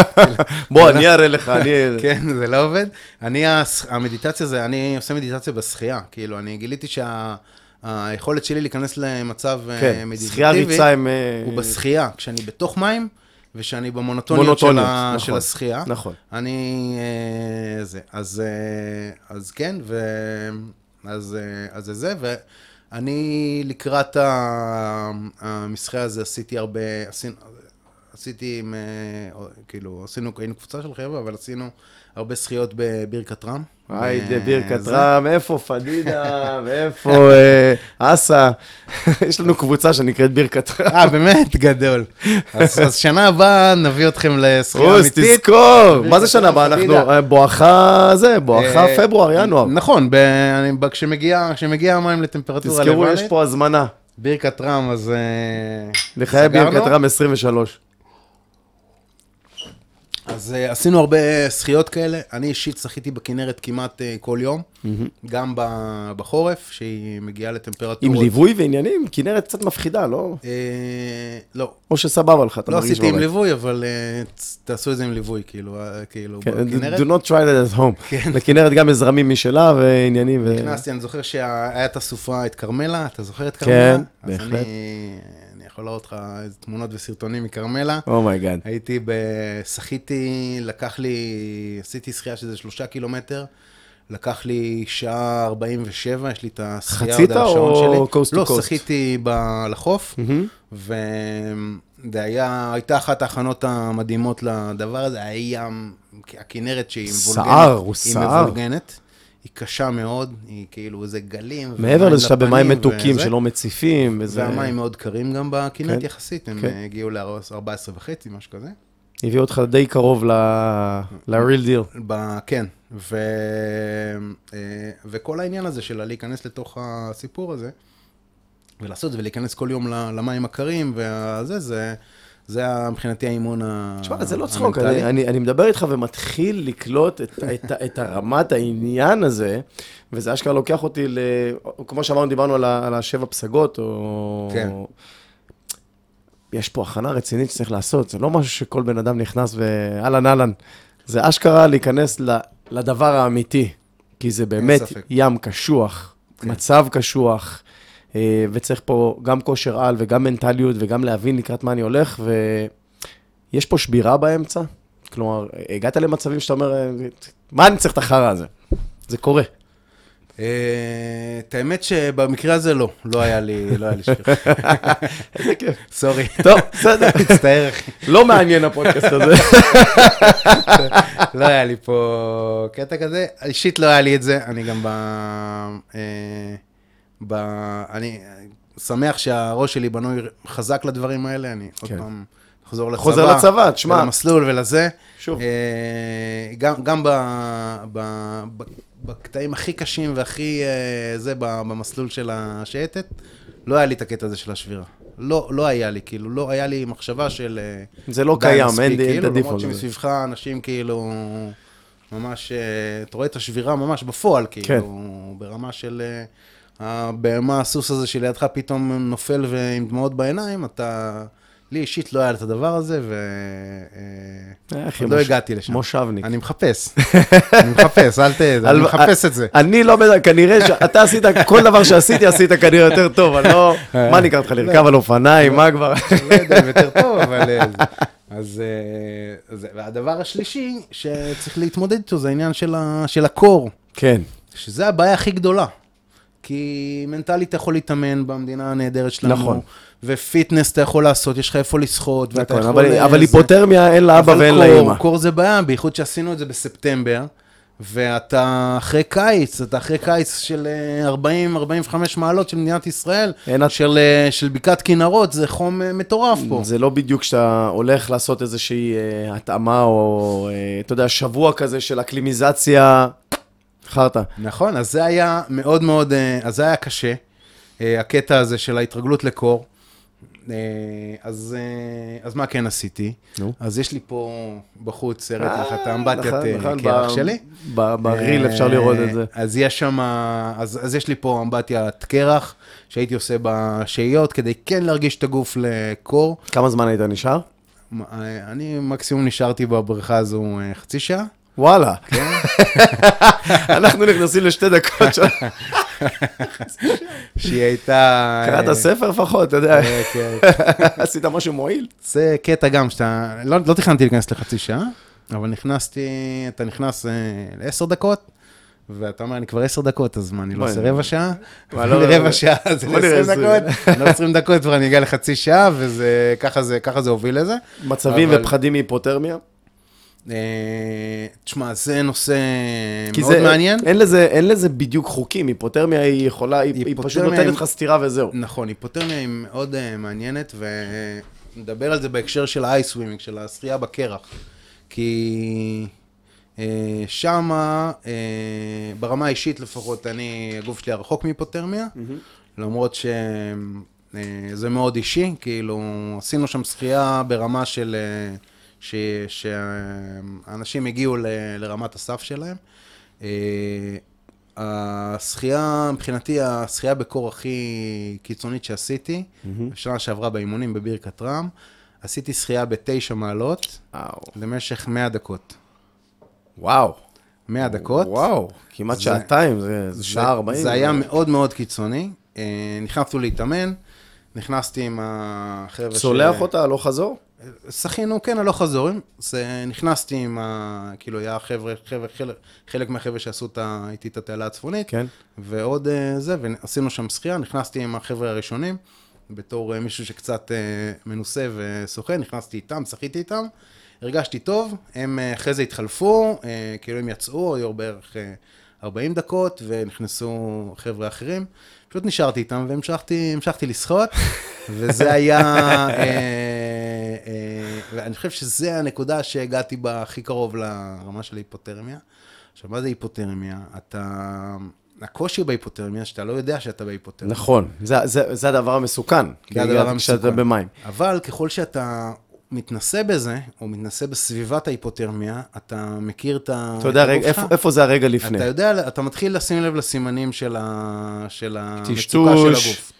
בוא, אני אראה לך, אני... כן, זה לא עובד. אני, המדיטציה זה, אני עושה מדיטציה בשחייה. כאילו, אני גיליתי שהיכולת שלי להיכנס למצב אה, כן, מדיטטיבי, שחייה ריצה. אה, הוא בשחייה. כשאני בתוך מים, ושאני במונוטוניות של, ה, נכון, של השחייה. נכון. אני... אה, זה. אז, אה, אז כן, ו... אז, אה, אז זה זה, ואני לקראת המשחה הזה עשיתי הרבה... עשינו, עשיתי עם, אה, כאילו, עשינו, היינו קבוצה של חבר'ה, אבל עשינו הרבה שחיות בבירקת רם. היידה, אה, בירקת רם, איפה פדידה, ואיפה אה, אסה. יש לנו קבוצה שנקראת בירקת רם. אה, באמת? גדול. אז שנה הבאה נביא אתכם לשחייה רוס, אמיתית. תזכור. בירקת מה זה שנה הבאה? אנחנו. אה, בואכה זה, בואכה פברואר, ינואר. נכון, כשמגיע המים לטמפרטורה תזכרו, לבנית, יש פה הזמנה. בירקת רם, אז... לחיי. בירקת רם 23. אז uh, עשינו הרבה שחיות כאלה. אני אישית שחיתי בכנרת כמעט uh, כל יום, גם ב- בחורף, שהיא מגיעה לטמפרטורות... עם ליווי ועניינים? כנרת קצת מפחידה, לא? Uh, לא, או שסבבה לך, אתה לא מרגיש עשיתי עם בבית. ליווי, אבל uh, תעשו את זה עם ליווי, כאילו, uh, כאילו, כן, בכנרת. do not try that at home. כן. לכנרת גם יש זרמים משלה ועניינים. ו- נכנסתי, אני זוכר שהיה את הסופה, את כרמלה, אתה זוכר את כן, כרמלה? בהחלט. אז אני, אני יכול להראות לך איזה תמונות וסרטונים מכרמלה. oh my God. הייתי ב... שחיתי, לקח לי, עשיתי שחייה שזה שלושה קילומטר, לקח לי שעה 47, יש לי את השחייה חצית עוד על השעון או שלי. coast to לא, coast? שחיתי ב... לחוף, וזה היה, הייתה אחת ההכנות המדהימות לדבר הזה, היה הכנרת שהיא מבולגנת. סער, הוא היא סער. מבולגנת. היא קשה מאוד, היא כאילו איזה גלים. מעבר לזה שאתה במים מתוקים וזה. שלא מציפים, וזה... והמים מאוד קרים גם בכנרת כן, יחסית, הם כן. הגיעו ל-14 וחצי, משהו כזה. הביא אותך די קרוב ל-real deal. ב... כן, ו... אה, וכל העניין הזה של להיכנס לתוך הסיפור הזה, ולעשות את זה ולהיכנס כל יום למים הקרים, וזה, זה, זה מבחינתי האימון ה- תשמע, זה לא צחוק, המנטלי. אני, אני, אני מדבר איתך ומתחיל לקלוט את, את, את הרמת העניין הזה, וזה אשכרה לוקח אותי ל... כמו שאמרנו, דיברנו על, ה, על השבע פסגות, או... כן. יש פה הכנה רצינית שצריך לעשות, זה לא משהו שכל בן אדם נכנס ואהלן אהלן. זה אשכרה להיכנס ל, לדבר האמיתי, כי זה באמת. ים קשוח, כן. מצב קשוח, וצריך פה גם כושר על וגם מנטליות וגם להבין לקראת מה אני הולך, ויש פה שבירה באמצע. כלומר, הגעת למצבים שאתה אומר, אה, מה אני צריך את החרא הזה? זה קורה. אה, את האמת שבמקרה הזה לא, לא היה לי, לא היה לי שיר. איזה כיף. סורי. טוב, בסדר. מצטער, אחי. לא מעניין הפודקאסט הזה. לא היה לי פה קטע כזה. אישית לא היה לי את זה, אני גם ב... ב... אני שמח שהראש שלי בנוי חזק לדברים האלה, אני עוד כן. פעם אחזור לצבא. חוזר לצבא, תשמע. ולמסלול ולזה. שוב. אה, גם, גם ב, ב, ב, בקטעים הכי קשים והכי אה, זה, ב- במסלול של השייטת, לא היה לי את הקטע הזה של השבירה. לא, לא היה לי, כאילו, לא היה לי מחשבה של... אה, זה לא קיים, מספיק, אין את כאילו, למרות. שמסביבך אנשים כאילו, ממש, אה, אתה רואה את השבירה ממש בפועל, כן. כאילו, ברמה של אה, הבהמה, הסוס הזה שלידך פתאום נופל ועם דמעות בעיניים, אתה... לי אישית לא היה את הדבר הזה, ו... אה, אה, לא הגעתי לשם. מושבניק. אני מחפש, אני מחפש, אל ת... אני מחפש את זה. אני לא, כנראה שאתה עשית, כל דבר שעשיתי, עשית כנראה יותר טוב, אני לא... מה אני אקח אותך, לרכב על אופניים, מה כבר? לא יודע אם יותר טוב, אבל... אה, אז... אה, והדבר השלישי שצריך להתמודד איתו זה העניין של הקור, כן. שזה הבעיה הכי גדולה. כי מנטלית אתה יכול להתאמן במדינה הנהדרת שלנו. נכון. ופיטנס אתה יכול לעשות, יש לך איפה לשחות, ואתה נכון, יכול... אבל- אה, אבל היפותרמיה אין לאבא ואין לאמא. קור זה בעיה, בייחוד שעשינו את זה בספטמבר, ואתה אחרי קיץ, אתה אחרי קיץ של 40-45 מעלות של מדינת ישראל, אין את- של, אה, של בקעת כנרות, זה חום אה, מטורף פה. זה לא בדיוק שאתה הולך לעשות איזושהי אה, התאמה, או אה, אתה יודע, שבוע כזה של אקלימיזציה, חרטא. נכון, אז זה היה מאוד מאוד, אה, אז זה היה קשה, אה, הקטע הזה של ההתרגלות לקור. אה, אז, אה, אז מה כן עשיתי? נו. אז יש לי פה בחוץ סרט אה, את האמבטיית נכון, אה, נכון, קרח שלי. בריל אפשר לראות את זה. אה, אז יש שם, אז, אז יש לי פה אמבטיית קרח, שהייתי עושה בשהיות, כדי כן להרגיש את הגוף לקור. כמה זמן היית נשאר? אה, אני מקסימום נשארתי בבריכה הזו אה, חצי שעה. וואלה. כן. אנחנו נכנסים לשתי דקות של... שהיא הייתה... קראת אה, ספר לפחות, אתה יודע. אה, כן. עשית משהו מועיל? זה קטע גם שאתה, לא, לא תכננתי להיכנס לחצי שעה, אבל נכנסתי, אתה נכנס אה, לעשר דקות, ואתה אומר, אני כבר עשר דקות, אז מה, אני לא עושה רבע שעה? לא, רבע. שעה, זה בוא נראה, 20 זה- דקות, לא 20 דקות, כבר אני אגיע לחצי שעה, וזה, ככה זה, הוביל לזה. מצבים ופחדים מהיפותרמיה? אה, תשמע, זה נושא מאוד זה, מעניין. אין לזה, אין לזה בדיוק חוקים, היפותרמיה היא יכולה, היא, היא פשוט נותנת לך סטירה וזהו. נכון, היפותרמיה היא מאוד uh, מעניינת, ונדבר על זה בהקשר של האייסווימינג, של השחייה בקרח. כי uh, שמה, uh, ברמה האישית לפחות, אני, הגוף שלי רחוק מהיפותרמיה, למרות שזה מאוד אישי, כאילו, עשינו שם שחייה ברמה של... אה, ש- שהאנשים הגיעו ל- לרמת הסף שלהם. אה, השחייה, מבחינתי, השחייה בקור הכי קיצונית שעשיתי, בשנה שעברה באימונים בבירקת רם, עשיתי שחייה בתשע מעלות וואו. למשך 100 דקות. וואו. 100 דקות. וואו, כמעט זה- שעתיים, זה, זה שעה ארבעים. זה היה מאוד מאוד קיצוני. אה, נכנסנו להתאמן, נכנסתי עם החבר'ה צולח אותה הלוך חזור? שחינו, כן, הלוך חזורים. זה, נכנסתי עם ה... כאילו, היה חבר'ה, חבר'ה, חלק, חלק מהחבר'ה שעשו את ה- איתי את התעלה הצפונית. כן. ועוד אה, זה, ועשינו שם שחייה, נכנסתי עם החבר'ה הראשונים, בתור אה, מישהו שקצת אה, מנוסה ושוחה, נכנסתי איתם, שחיתי איתם, הרגשתי טוב, הם אחרי זה התחלפו, כאילו הם יצאו, היו בערך אה, 40 דקות, ונכנסו חבר'ה אחרים. פשוט נשארתי איתם והמשכתי המשכתי לשחות, וזה היה, ואני חושב שזה הנקודה שהגעתי בה הכי קרוב לרמה של היפותרמיה. עכשיו, מה זה היפותרמיה? אתה... הקושי בהיפותרמיה, שאתה לא יודע שאתה בהיפותרמיה. נכון, זה, זה, זה הדבר המסוכן. זה הדבר כשאתה המסוכן. במים. אבל ככל שאתה מתנסה בזה, או מתנסה בסביבת ההיפותרמיה, אתה מכיר את ה... אתה יודע רגע, איפה. איפה זה הרגע לפני? אתה יודע, אתה מתחיל לשים לב לסימנים של, ה... של המצוקה. של הגוף.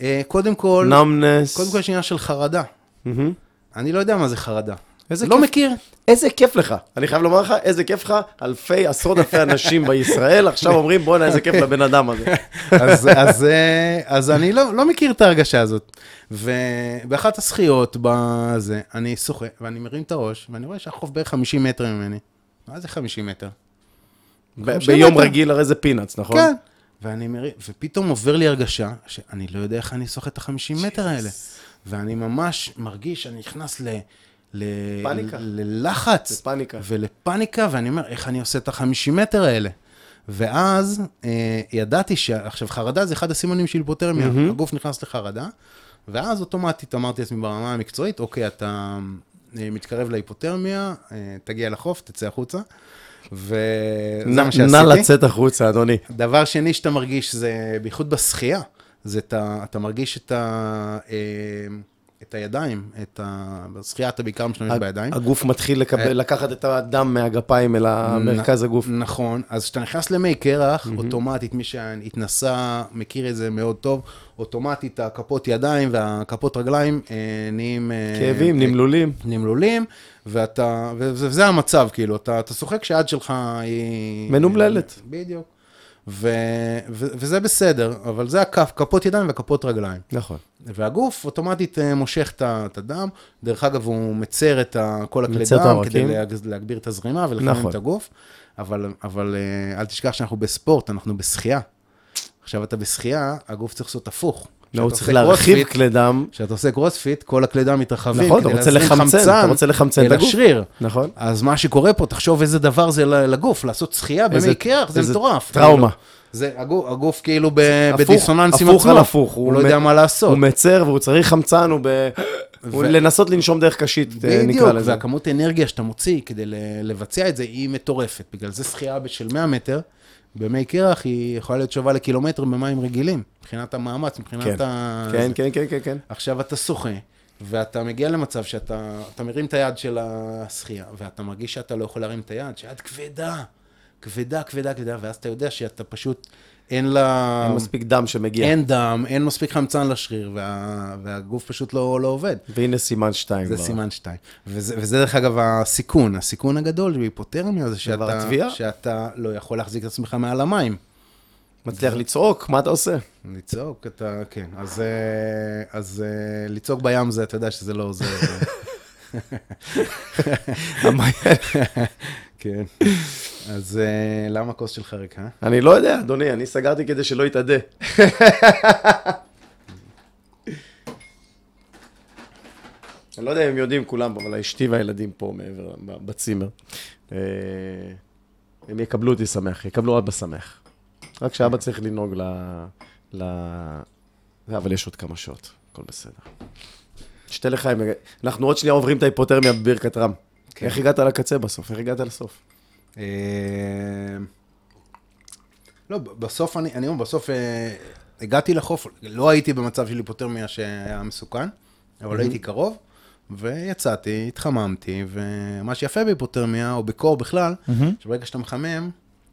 אה, קודם כל, נאמנס. קודם כל יש עניין של חרדה. מהמם. אני לא יודע מה זה חרדה. איזה לא כיף. מכיר. איזה כיף לך. אני חייב לומר לך, איזה כיף לך. אלפי, עשרות אלפי אנשים בישראל עכשיו אומרים, בואנה, איזה כיף לבן אדם הזה. אז, אז, אה, אז אני לא, לא מכיר את ההרגשה הזאת. ובאחת הזכיות בזה, אני שוחה, ואני מרים את הראש, ואני רואה שהחוף בערך 50 מטר ממני. מה זה 50 מטר? ביום מטר. רגיל הרי זה פינאץ, נכון? כן. ואני מרים, ופתאום עובר לי הרגשה שאני לא יודע איך אני שוחה את ה-50 מטר האלה. ואני ממש מרגיש שאני נכנס ל... ל... ללחץ. לפאניקה. ולפאניקה, ואני אומר, איך אני עושה את ה-50 מטר האלה? ואז אה, ידעתי ש... עכשיו, חרדה זה אחד הסימנים של היפותרמיה. מהמם. הגוף נכנס לחרדה, ואז אוטומטית אמרתי לעצמי ברמה המקצועית, אוקיי, אתה אה, מתקרב להיפותרמיה, אה, תגיע לחוף, תצא החוצה. וזה מה שעשיתי. נא לצאת החוצה, אדוני. דבר שני שאתה מרגיש זה, בייחוד בשחייה, זה אתה, אתה מרגיש את, ה, אה, את הידיים, את ה... בשחייה אתה בעיקר משתמש בידיים. הגוף מתחיל לקבל, לקחת את הדם מהגפיים אל המרכז הגוף. נכון, אז כשאתה נכנס למי קרח, אוטומטית, מי שהתנסה מכיר את זה מאוד טוב, אוטומטית הכפות ידיים והכפות רגליים אה, נהיים... אה, כאבים, אה, נמלולים. נמלולים, ואתה, וזה, המצב, כאילו, אתה, אתה שוחק שהיד שלך היא... מנומללת. בדיוק. ו, ו, וזה בסדר, אבל זה הכף, כפות ידיים וכפות רגליים. נכון. והגוף אוטומטית אה, מושך את הדם, דרך אגב, הוא מצר את כל הכלי דם. כדי להג- להגביר את הזרימה ולחמם נכון. את הגוף, אבל, אבל אה, אל תשכח שאנחנו בספורט, אנחנו בשחייה. עכשיו אתה בשחייה, הגוף צריך לעשות הפוך. לא, הוא צריך להרחיב כלי דם. כשאתה עושה קרוספיט, כל הכלי דם מתרחבים. נכון, אתה רוצה לחמצן, אתה רוצה לחמצן את הגוף. השריר. נכון. אז מה שקורה פה, תחשוב איזה דבר זה לגוף, לעשות שחייה במי קרח, זה מטורף. טראומה. זה, הגוף, הגוף כאילו ב, הפוך- בדיסוננס עם הפוך עצמו. על הפוך. הוא לא יודע מה לעשות. הוא מצר והוא צריך חמצן, הוא ב... הוא לנסות לנשום דרך קשית, אה, בדיוק, נקרא לזה. והכמות אנרגיה שאתה מוציא כדי לבצע את זה היא מטורפת. בגלל זה שחייה של 100 מטר, במי קרח היא יכולה להיות שווה לקילומטר במים רגילים, מבחינת המאמץ, מבחינת כן. ה... כן. כן, כן, כן, כן. עכשיו אתה שוחה, ואתה מגיע למצב שאתה אתה מרים את היד של השחייה, ואתה מרגיש שאתה לא יכול להרים את היד, שהיד כבדה, כבדה, כבדה, כבדה, ואז אתה יודע שאתה פשוט, אין לה... אין מספיק דם שמגיע. אין דם, אין מספיק חמצן לשריר, וה... והגוף פשוט לא, לא עובד. והנה סימן שתיים. זה כבר. סימן שתיים. וזה, וזה דרך אגב הסיכון, הסיכון הגדול בהיפותרמיה זה שאתה? שאתה לא יכול להחזיק את עצמך מעל המים. מצליח לצעוק, מה אתה עושה? לצעוק, אתה, כן. אז, אה, אז אה, לצעוק בים זה, אתה יודע שזה לא עוזר. כן. אז אה, למה הכוס שלך ריקה? אני לא יודע, אדוני, אני סגרתי כדי שלא יתאדה. אני לא יודע אם יודעים כולם, אבל אשתי והילדים פה מעבר, בצימר. אה, הם יקבלו אותי שמח, יקבלו אבא שמח. רק שאבא צריך לנהוג ל... ל... אבל יש עוד כמה שעות, הכל בסדר. שתה לחיים, אנחנו עוד שנייה עוברים את ההיפותרמיה בברכת רם. כן. איך הגעת לקצה בסוף? איך הגעת לסוף? אה, לא, בסוף אני, אני אומר, בסוף אה, הגעתי לחוף, לא הייתי במצב של היפותרמיה שהיה מסוכן, אבל הייתי קרוב, ויצאתי, התחממתי, ומה שיפה בהיפותרמיה, או בקור בכלל, שברגע שאתה מחמם,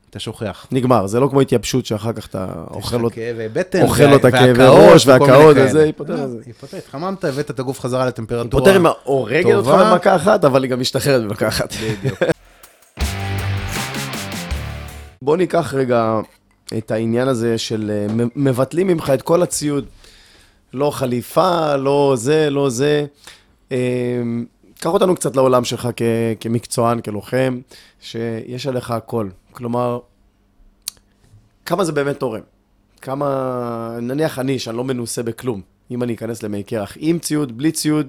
אתה שוכח. נגמר, זה לא כמו התייבשות שאחר כך אתה אוכל לך אותה. כאבי בטן, אוכל וה- אותה כאבי והקאות ראש והקאות. וזה, היפותרמיה לא. היפותרמיה, התחממת, הבאת את הגוף חזרה לטמפרטורה. היפותרמיה הורגת אותך טובה. במכה אחת, אבל היא גם משתחררת במכה אחת. בדיוק. בוא ניקח רגע את העניין הזה של אה, מבטלים ממך את כל הציוד. לא חליפה, לא זה, לא זה. אה, קח אותנו קצת לעולם שלך כ- כמקצוען, כלוחם, שיש עליך הכל. כלומר, כמה זה באמת תורם? כמה, נניח אני, שאני לא מנוסה בכלום, אם אני אכנס למי קרח, עם ציוד, בלי ציוד,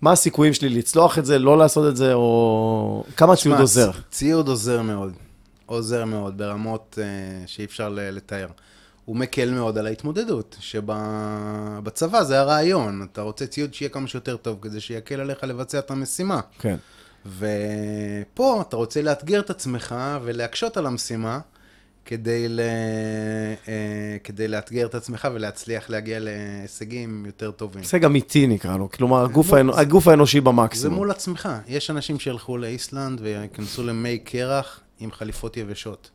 מה הסיכויים שלי לצלוח את זה, לא לעשות את זה, או כמה ציוד שמע, עוזר? ציוד עוזר מאוד. עוזר מאוד, ברמות uh, שאי אפשר לתאר. הוא מקל מאוד על ההתמודדות, שבצבא זה הרעיון, אתה רוצה ציוד שיהיה כמה שיותר טוב, כדי שיקל עליך לבצע את המשימה. כן. ופה אתה רוצה לאתגר את עצמך ולהקשות על המשימה, כדי, ל... אה, כדי לאתגר את עצמך ולהצליח להגיע להישגים יותר טובים. הישג אמיתי נקרא לו, כלומר, הגוף, האנו, הגוף האנושי זה במקסימום. מול עצמך. יש אנשים שילכו לאיסלנד וייכנסו למי קרח עם חליפות יבשות.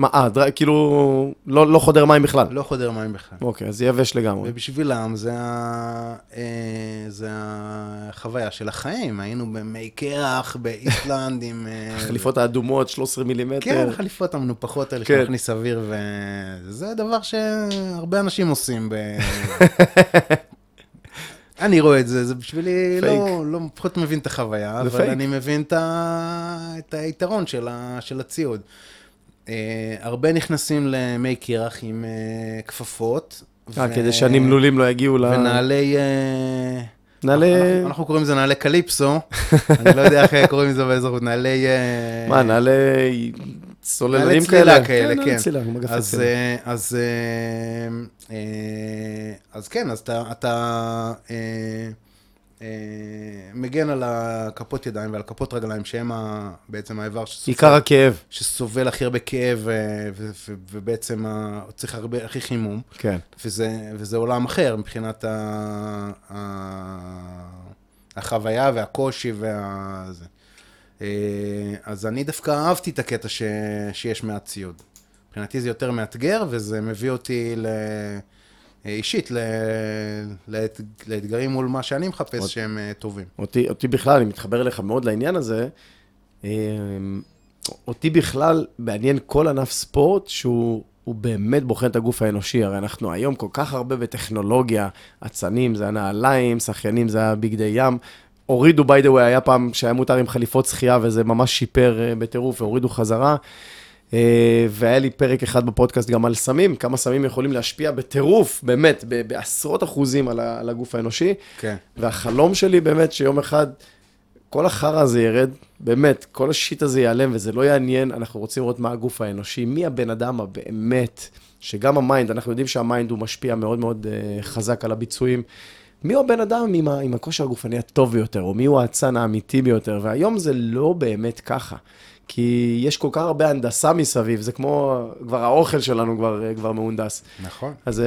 מה, אה, דר... כאילו, לא, לא חודר מים בכלל. לא חודר מים בכלל. אוקיי, אז יבש לגמרי. ובשבילם זה, ה... אה, זה החוויה של החיים. היינו במי קרח באיסלנד עם... אה, החליפות האדומות, 13 מילימטר. כן, החליפות המנופחות האלה כן. שמכניס אוויר, וזה דבר שהרבה אנשים עושים. ב... אני רואה את זה, זה בשבילי. לא, לא פחות מבין את החוויה, אבל פייק. אני מבין את, ה... את היתרון של, ה... של הציוד. Uh, הרבה נכנסים למי קרח עם uh, כפפות. אה, כדי שהנמלולים לא יגיעו ל... ונעלי... אה, נעלי... אנחנו, אנחנו קוראים לזה נעלי קליפסו, אני לא יודע איך קוראים לזה באזרחות, נעלי... אה, מה, נעלי סוללנים כאלה? כאלה, כן. עם אגף אז, הצלילה. אה, אז, אה, אה, אז כן, אז אתה, אתה מגן על הכפות ידיים ועל כפות רגליים, שהם ה- בעצם האיבר שסובל, עיקר הכאב. שסובל הכי הרבה כאב, ו- ו- ובעצם ה- צריך הרבה, הכי חימום. כן. וזה, וזה עולם אחר מבחינת ה, ה, החוויה והקושי וה... זה. אה, אז אני דווקא אהבתי את הקטע ש, שיש מעט ציוד. מבחינתי זה יותר מאתגר, וזה מביא אותי ל... אה, אישית ל... לאת... לאתגרים מול מה שאני מחפש עוד- שהם אה, טובים. אותי, אותי בכלל, אני מתחבר אליך מאוד לעניין הזה. אותי בכלל מעניין כל ענף ספורט שהוא הוא באמת בוחן את הגוף האנושי. הרי אנחנו היום כל כך הרבה בטכנולוגיה, אצנים זה הנעליים, שחיינים זה הבגדי ים. הורידו, by the way, היה פעם שהיה מותר עם חליפות שחייה וזה ממש שיפר אה, בטירוף, והורידו חזרה. אה, והיה לי פרק אחד בפודקאסט גם על סמים, כמה סמים יכולים להשפיע בטירוף, באמת, בעשרות אחוזים על הגוף האנושי. כן. והחלום שלי באמת שיום אחד כל החרא הזה ירד, באמת, כל ה shit הזה ייעלם וזה לא יעניין, אנחנו רוצים לראות מה הגוף האנושי, מי הבן אדם הבאמת, שגם המיינד, אנחנו יודעים שה mind הוא משפיע מאוד מאוד uh, חזק על הביצועים. מי הוא הבן אדם עם, ה, עם הכושר הגופני הטוב ביותר, או מי הוא האצן האמיתי ביותר, והיום זה לא באמת ככה. כי יש כל כך הרבה הנדסה מסביב, זה כמו, כבר האוכל שלנו כבר, אה, כבר מהונדס. נכון. אז אה,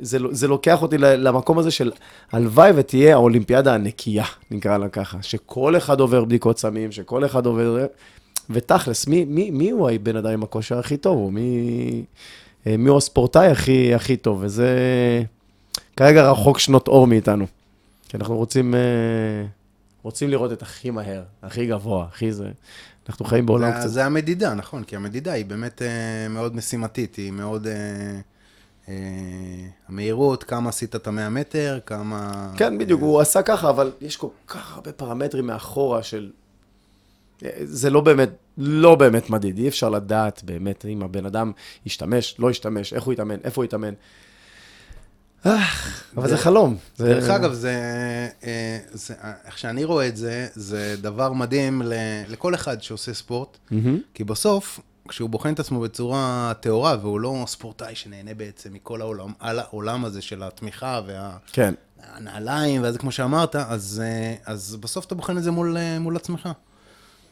זה, זה לוקח אותי למקום הזה של הלוואי ותהיה האולימפיאדה הנקייה, נקרא לה ככה, שכל אחד עובר בדיקות סמים, שכל אחד עובר... ותכלס, מי, מי, מי הוא הבן אדם עם הכושר הכי טוב, או מי, אה, מי הוא הספורטאי הכי, הכי טוב, וזה כרגע רחוק שנות אור מאיתנו. כי אנחנו רוצים, אה, רוצים לראות את הכי מהר, הכי גבוה, הכי זה. אנחנו חיים בעולם זה, קצת... זה המדידה, נכון, כי המדידה היא באמת אה, מאוד משימתית, היא מאוד... אה, אה, המהירות, כמה עשית את המאה מטר, כמה... כן, בדיוק, הוא עשה ככה, אבל יש כל כך הרבה פרמטרים מאחורה של זה לא באמת, לא באמת מדיד, אי אפשר לדעת באמת אם הבן אדם ישתמש, לא ישתמש, איך הוא יתאמן, איפה הוא יתאמן. אה, אבל זה חלום. דרך אגב, זה, אה, זה, איך שאני רואה את זה, זה דבר מדהים ל, לכל אחד שעושה ספורט. כי בסוף, כשהוא בוחן את עצמו בצורה טהורה, והוא לא ספורטאי שנהנה בעצם מכל העולם, על העולם הזה של התמיכה כן, והנעליים, וזה כמו שאמרת, אז, אה, אז בסוף אתה בוחן את זה מול, אה, מול עצמך.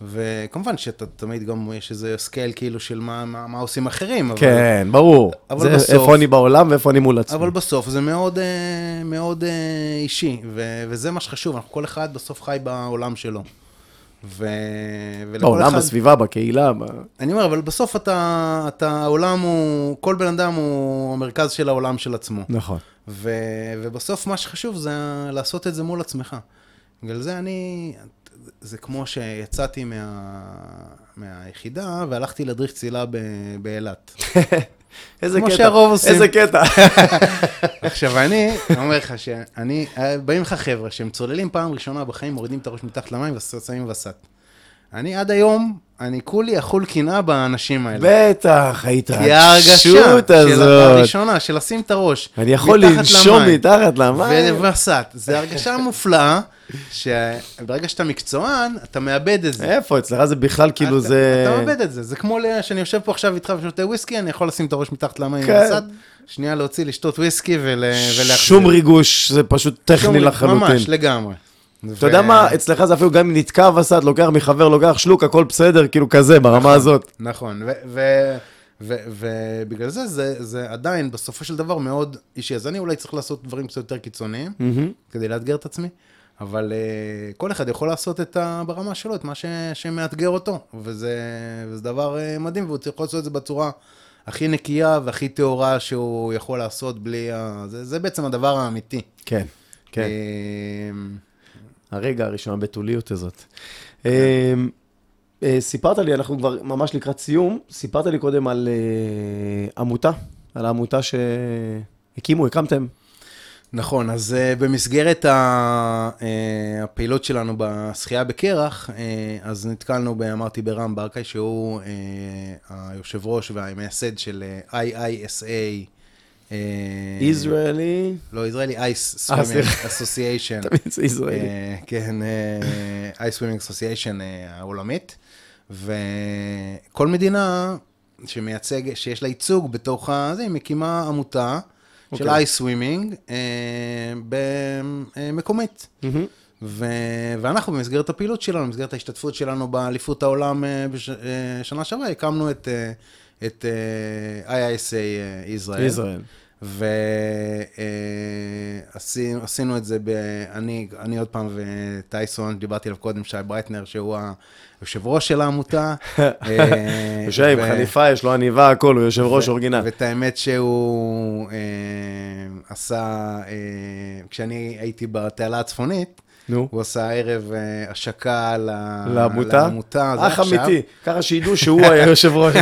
וכמובן שאתה תמיד גם, יש איזה scale כאילו של מה, מה, מה עושים אחרים, אבל, כן, ברור. אבל זה בסוף- איפה אני בעולם ואיפה אני מול עצמי. אבל בסוף זה מאוד, אה, מאוד אה, אישי, ו- וזה מה שחשוב, אנחנו כל אחד בסוף חי בעולם שלו. ו... בעולם, אחד... בסביבה, בקהילה. ב- אני אומר, אבל בסוף אתה, אתה, העולם הוא, כל בן אדם הוא המרכז של העולם של עצמו. נכון. ו... ובסוף מה שחשוב זה לעשות את זה מול עצמך. בגלל זה אני, זה כמו שיצאתי מה... מהיחידה והלכתי להדריך צלילה ב... באילת. איזה כמו קטע. שהרוב עושים. איזה קטע. עכשיו, אני אומר לך שאני, באים לך חבר'ה שהם צוללים פעם ראשונה בחיים, מורידים את הראש מתחת למים ושמים וסת. אני עד היום, אני כולי אכול קנאה באנשים האלה. בטח, כי ההרגשה ההתרגשות של הזאת. הראשונה, של לשים את הראש אני יכול לנשום. מתחת למים. ווסת. זו הרגשה מופלאה, שברגע שאתה מקצוען, אתה מאבד את זה. איפה? אצלך זה בכלל כאילו אתה- זה... אתה מאבד את זה. זה כמו שאני יושב פה עכשיו איתך ושותה וויסקי, אני יכול לשים את הראש מתחת למים כן. הסד, שנייה להוציא, לשתות וויסקי ול- ולהחזיר. שום ריגוש, זה פשוט טכני שום- לחלוטין. ממש, לגמרי. אתה יודע מה, אצלך זה אפילו גם אם נתקע וסת, לוקח מחבר, לוקח שלוק, הכל בסדר, כאילו כזה, ברמה הזאת. נכון, ו- ו- ובגלל זה, זה זה עדיין בסופו של דבר מאוד אישי. אז אני אולי צריך לעשות דברים קצת יותר קיצוניים. כדי לאתגר את עצמי, אבל uh, כל אחד יכול לעשות את ה, ברמה שלו, את מה ש, שמאתגר אותו, וזה, וזה דבר uh, מדהים, והוא יכול לעשות את זה בצורה הכי נקייה והכי טהורה שהוא יכול לעשות בלי ה... זה, זה בעצם הדבר האמיתי. כן, כן. אה, הרגע הראשון, הבתוליות הזאת. אמ, אה, סיפרת לי, אנחנו כבר ממש לקראת סיום, סיפרת לי קודם על אה, עמותה, על העמותה שהקימו, הקמתם. נכון, אז uh, במסגרת ה, uh, הפעילות שלנו בשחייה בקרח, uh, אז נתקלנו, ב, אמרתי, ברם ברקאי, שהוא uh, היושב ראש והמייסד של uh, IISA, ישראלי, לא, ישראלי, Ice אה, Swimming סליחה. Association. תמיד זה ישראלי. אה, כן, אה, Ice Swimming Association אה, העולמית, וכל מדינה שמייצג, שיש לה ייצוג בתוך הזה, היא מקימה עמותה של אה, במקומית. מהמם. ו... ואנחנו במסגרת הפעילות שלנו, במסגרת ההשתתפות שלנו באליפות העולם אה, בש... אה, שנה שעברה, הקמנו את, אה, את אה, IISA אה, ישראל. ישראל. ועשינו את זה, ב... אני, אני עוד פעם וטייסון, דיברתי עליו קודם, שי ברייטנר, שהוא היושב ראש של העמותה. אה, יושב עם ו- חליפה, יש לו עניבה, הכל, הוא יושב ראש אורגינל. ואת האמת שהוא אה, עשה, אה, כשאני הייתי בתעלה הצפונית, נו. הוא עשה ערב אה, השקה לעמותה? לעמותה. אח. אמיתי, ככה שידעו שהוא היה יושב ראש.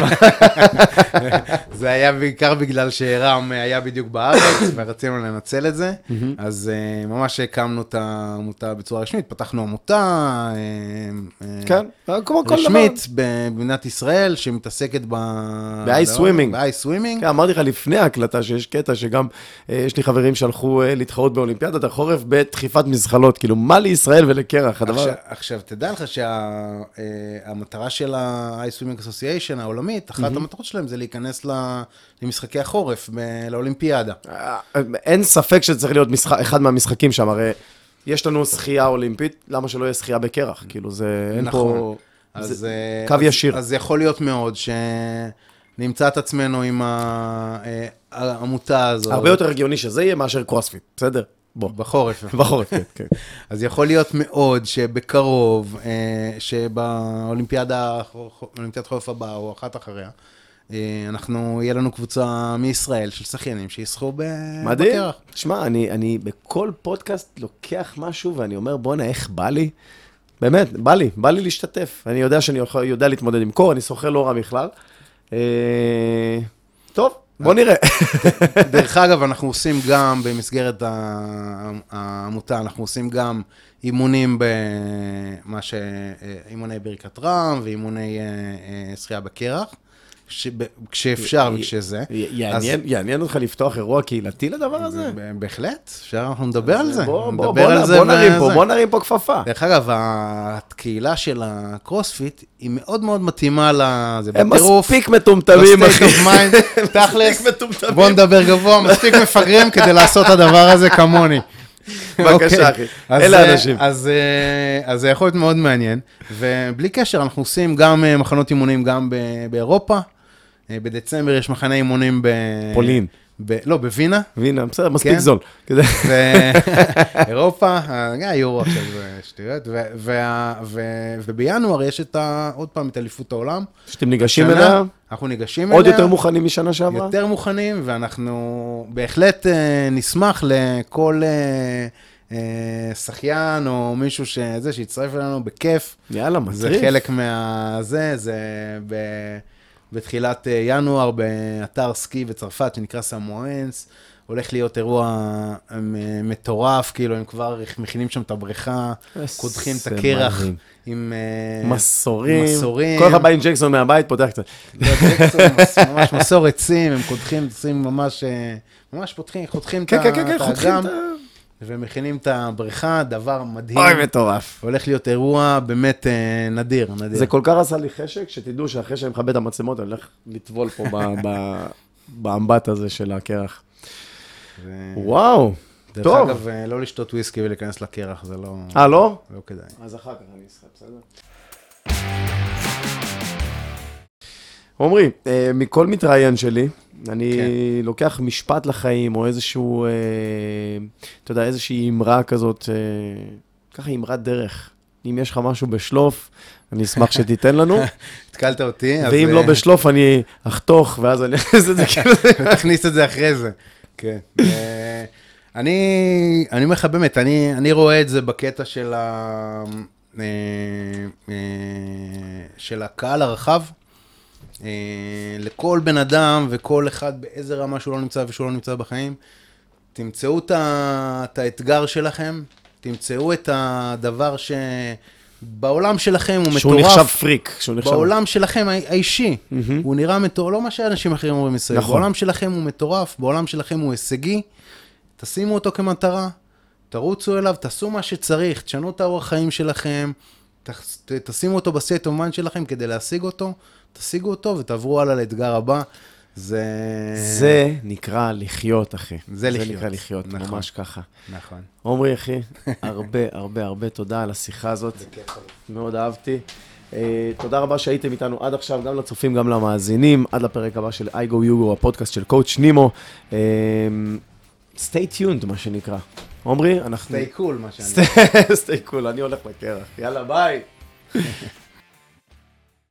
זה היה בעיקר בגלל שרם היה בדיוק בארץ, ורצינו לנצל את זה. אז אה, ממש הקמנו את העמותה בצורה רשמית, פתחנו עמותה אה, אה, כן, כמו כל דבר. רשמית במדינת ישראל, שמתעסקת ב... swimming. ב-ice swimming. כן, אמרתי לך לפני ההקלטה שיש קטע שגם אה, יש לי חברים שהלכו אה, להתחרות באולימפיאדת החורף בדחיפת מזחלות, כאילו מה לישראל ולקרח, הדבר... עכשיו, עכשיו, תדע לך שהמטרה של ה-ice swimming association העולמית, אחת המטרות שלהם זה להיכנס למשחקי החורף, ב- לאולימפיאדה. אה, אין ספק שזה צריך להיות משחק, אחד מהמשחקים שם, הרי יש לנו שחייה אולימפית, למה שלא יהיה שחייה בקרח? כאילו זה, אין נכון. פה... אז, זה- אה, קו אז, ישיר. אז יכול להיות מאוד שנמצא את עצמנו עם אה, העמותה הזאת. הרבה יותר הגיוני שזה יהיה מאשר קרוספיט, בסדר? בוא, בחורף. בחורף, כן, כן. אז יכול להיות מאוד שבקרוב, אה, שבאולימפיאדה, אולימפיאדת חורף הבאה או אחת אחריה, אה, אנחנו, יהיה לנו קבוצה מישראל של שחיינים שישחו ב- מדהים. בקרח. שמע, אני, אני בכל פודקאסט לוקח משהו ואני אומר, בואנה, איך בא לי? באמת, בא לי, בא לי להשתתף. אני יודע שאני יודע להתמודד עם קור, אני שוחה לא רע בכלל. אה, טוב, בוא נראה. דרך אגב, אנחנו עושים גם, במסגרת העמותה, אנחנו עושים גם אימונים במה ש... אימוני ברכת רם ואימוני אה, אה, שחייה בקרח, כשאפשר וכשזה. יעניין- יעניין אותך לפתוח אירוע קהילתי לדבר הזה? בהחלט, אפשר, אנחנו נדבר על זה. בוא- בוא- נדבר בוא על נ- זה בוא נרים פה. בוא נרים פה כפפה. דרך אגב, הקהילה של הקרוספיט היא מאוד מאוד מתאימה לזה. הם מספיק מטומטמים, אחי. תכלס. בוא נדבר גבוה, מספיק מפגרים כדי לעשות את הדבר הזה כמוני. בבקשה, אוקיי. אחי. אז, אלה אה, האנשים. אז, אה, אז זה יכול להיות מאוד מעניין, ובלי קשר, אנחנו עושים גם אה, מחנות אימונים גם באירופה. אה, בדצמבר יש מחנה אימונים ב... פולין. ב... לא, בווינה. והנה, בסדר, מספיק כן. זול. ואירופה, היורו עכשיו זה שטויות, וה- ו- ובינואר יש את ה... עוד פעם את אליפות העולם. שאתם ניגשים השנה אליה, אנחנו ניגשים אליה. עוד יותר מוכנים משנה שעברה? יותר מוכנים, ואנחנו בהחלט אה, נשמח לכל אה, אה, שחיין או מישהו שזה, שיצטרף אלינו בכיף. יאללה, זה מטריף. חלק מה... זה, זה ב... בתחילת אה, ינואר באתר סקי בצרפת שנקרא סמואנס. הולך להיות אירוע אה, מטורף, כאילו הם כבר מכינים שם את הבריכה, קודחים את הקרח. עם אה, מסורים. מסורים. כל אחד בא עם ג'קסון מהבית, פותח קצת. לא, ג'קסון, ממש מסור עצים, הם קודחים, עושים ממש, ממש פותחים, חותכים את כן, ה- כן, כן, כן, חותכים האגם, את ה... ומכינים את הבריכה, דבר מדהים. אוי, מטורף. הולך להיות אירוע באמת אה, נדיר, נדיר. זה כל כך עשה לי חשק, שתדעו שאחרי שאני מכבה את המצלמות, אני הולך לטבול פה באמבט הזה של הקרח. ו- וואו, דרך טוב. אגב, אה, לא לשתות וויסקי ולהיכנס לקרח, זה לא אה, לא? לא כדאי. אז אחר כך אני אסחב, בסדר? עמרי, אה, מכל מתראיין שלי, אני כן. לוקח משפט לחיים, או איזשהו, אה, אתה יודע, איזושהי אמרה כזאת, אה, ככה אמרת דרך. אם יש לך משהו בשלוף, אני אשמח שתיתן לנו, התקלת אותי, אז... ואם לא בשלוף, אני אחתוך, ואז אני אעשה את זה כאילו... תכניס את זה אחרי זה. כן. אני, אומר לך באמת, אני, אני רואה את זה בקטע של, ה, של הקהל הרחב. אה, לכל בן אדם וכל אחד באיזה רמה שהוא לא נמצא ושהוא לא נמצא בחיים, תמצאו את, את האתגר שלכם, תמצאו את הדבר שבעולם שלכם הוא שהוא מטורף. נחשב פריק, שהוא נחשב... בעולם שלכם האי- האישי, מהמם. הוא נראה מטורף, לא מה שאנשים אחרים אומרים מסביב, נכון. בעולם שלכם הוא מטורף, בעולם שלכם הוא הישגי, תשימו אותו כמטרה, תרוצו אליו, תעשו מה שצריך, תשנו את האורח חיים שלכם, ת- ת- תשימו אותו בסט אומן שלכם כדי להשיג אותו, תשיגו אותו ותעברו הלאה לאתגר הבא. זה... זה נקרא לחיות, אחי. זה לחיות. נקרא לחיות, נכון. ממש ככה. נכון. עמרי, אחי, הרבה, הרבה, הרבה תודה על השיחה הזאת. מאוד אהבתי. אה, תודה רבה שהייתם איתנו עד עכשיו, גם לצופים, גם למאזינים. עד לפרק הבא של I go Yugo, הפודקאסט של קואוצ' נימו. אה, stay tuned, מה שנקרא. עמרי, אנחנו... stay cool, מה שאני... stay cool, אני הולך לקרח. יאללה, ביי.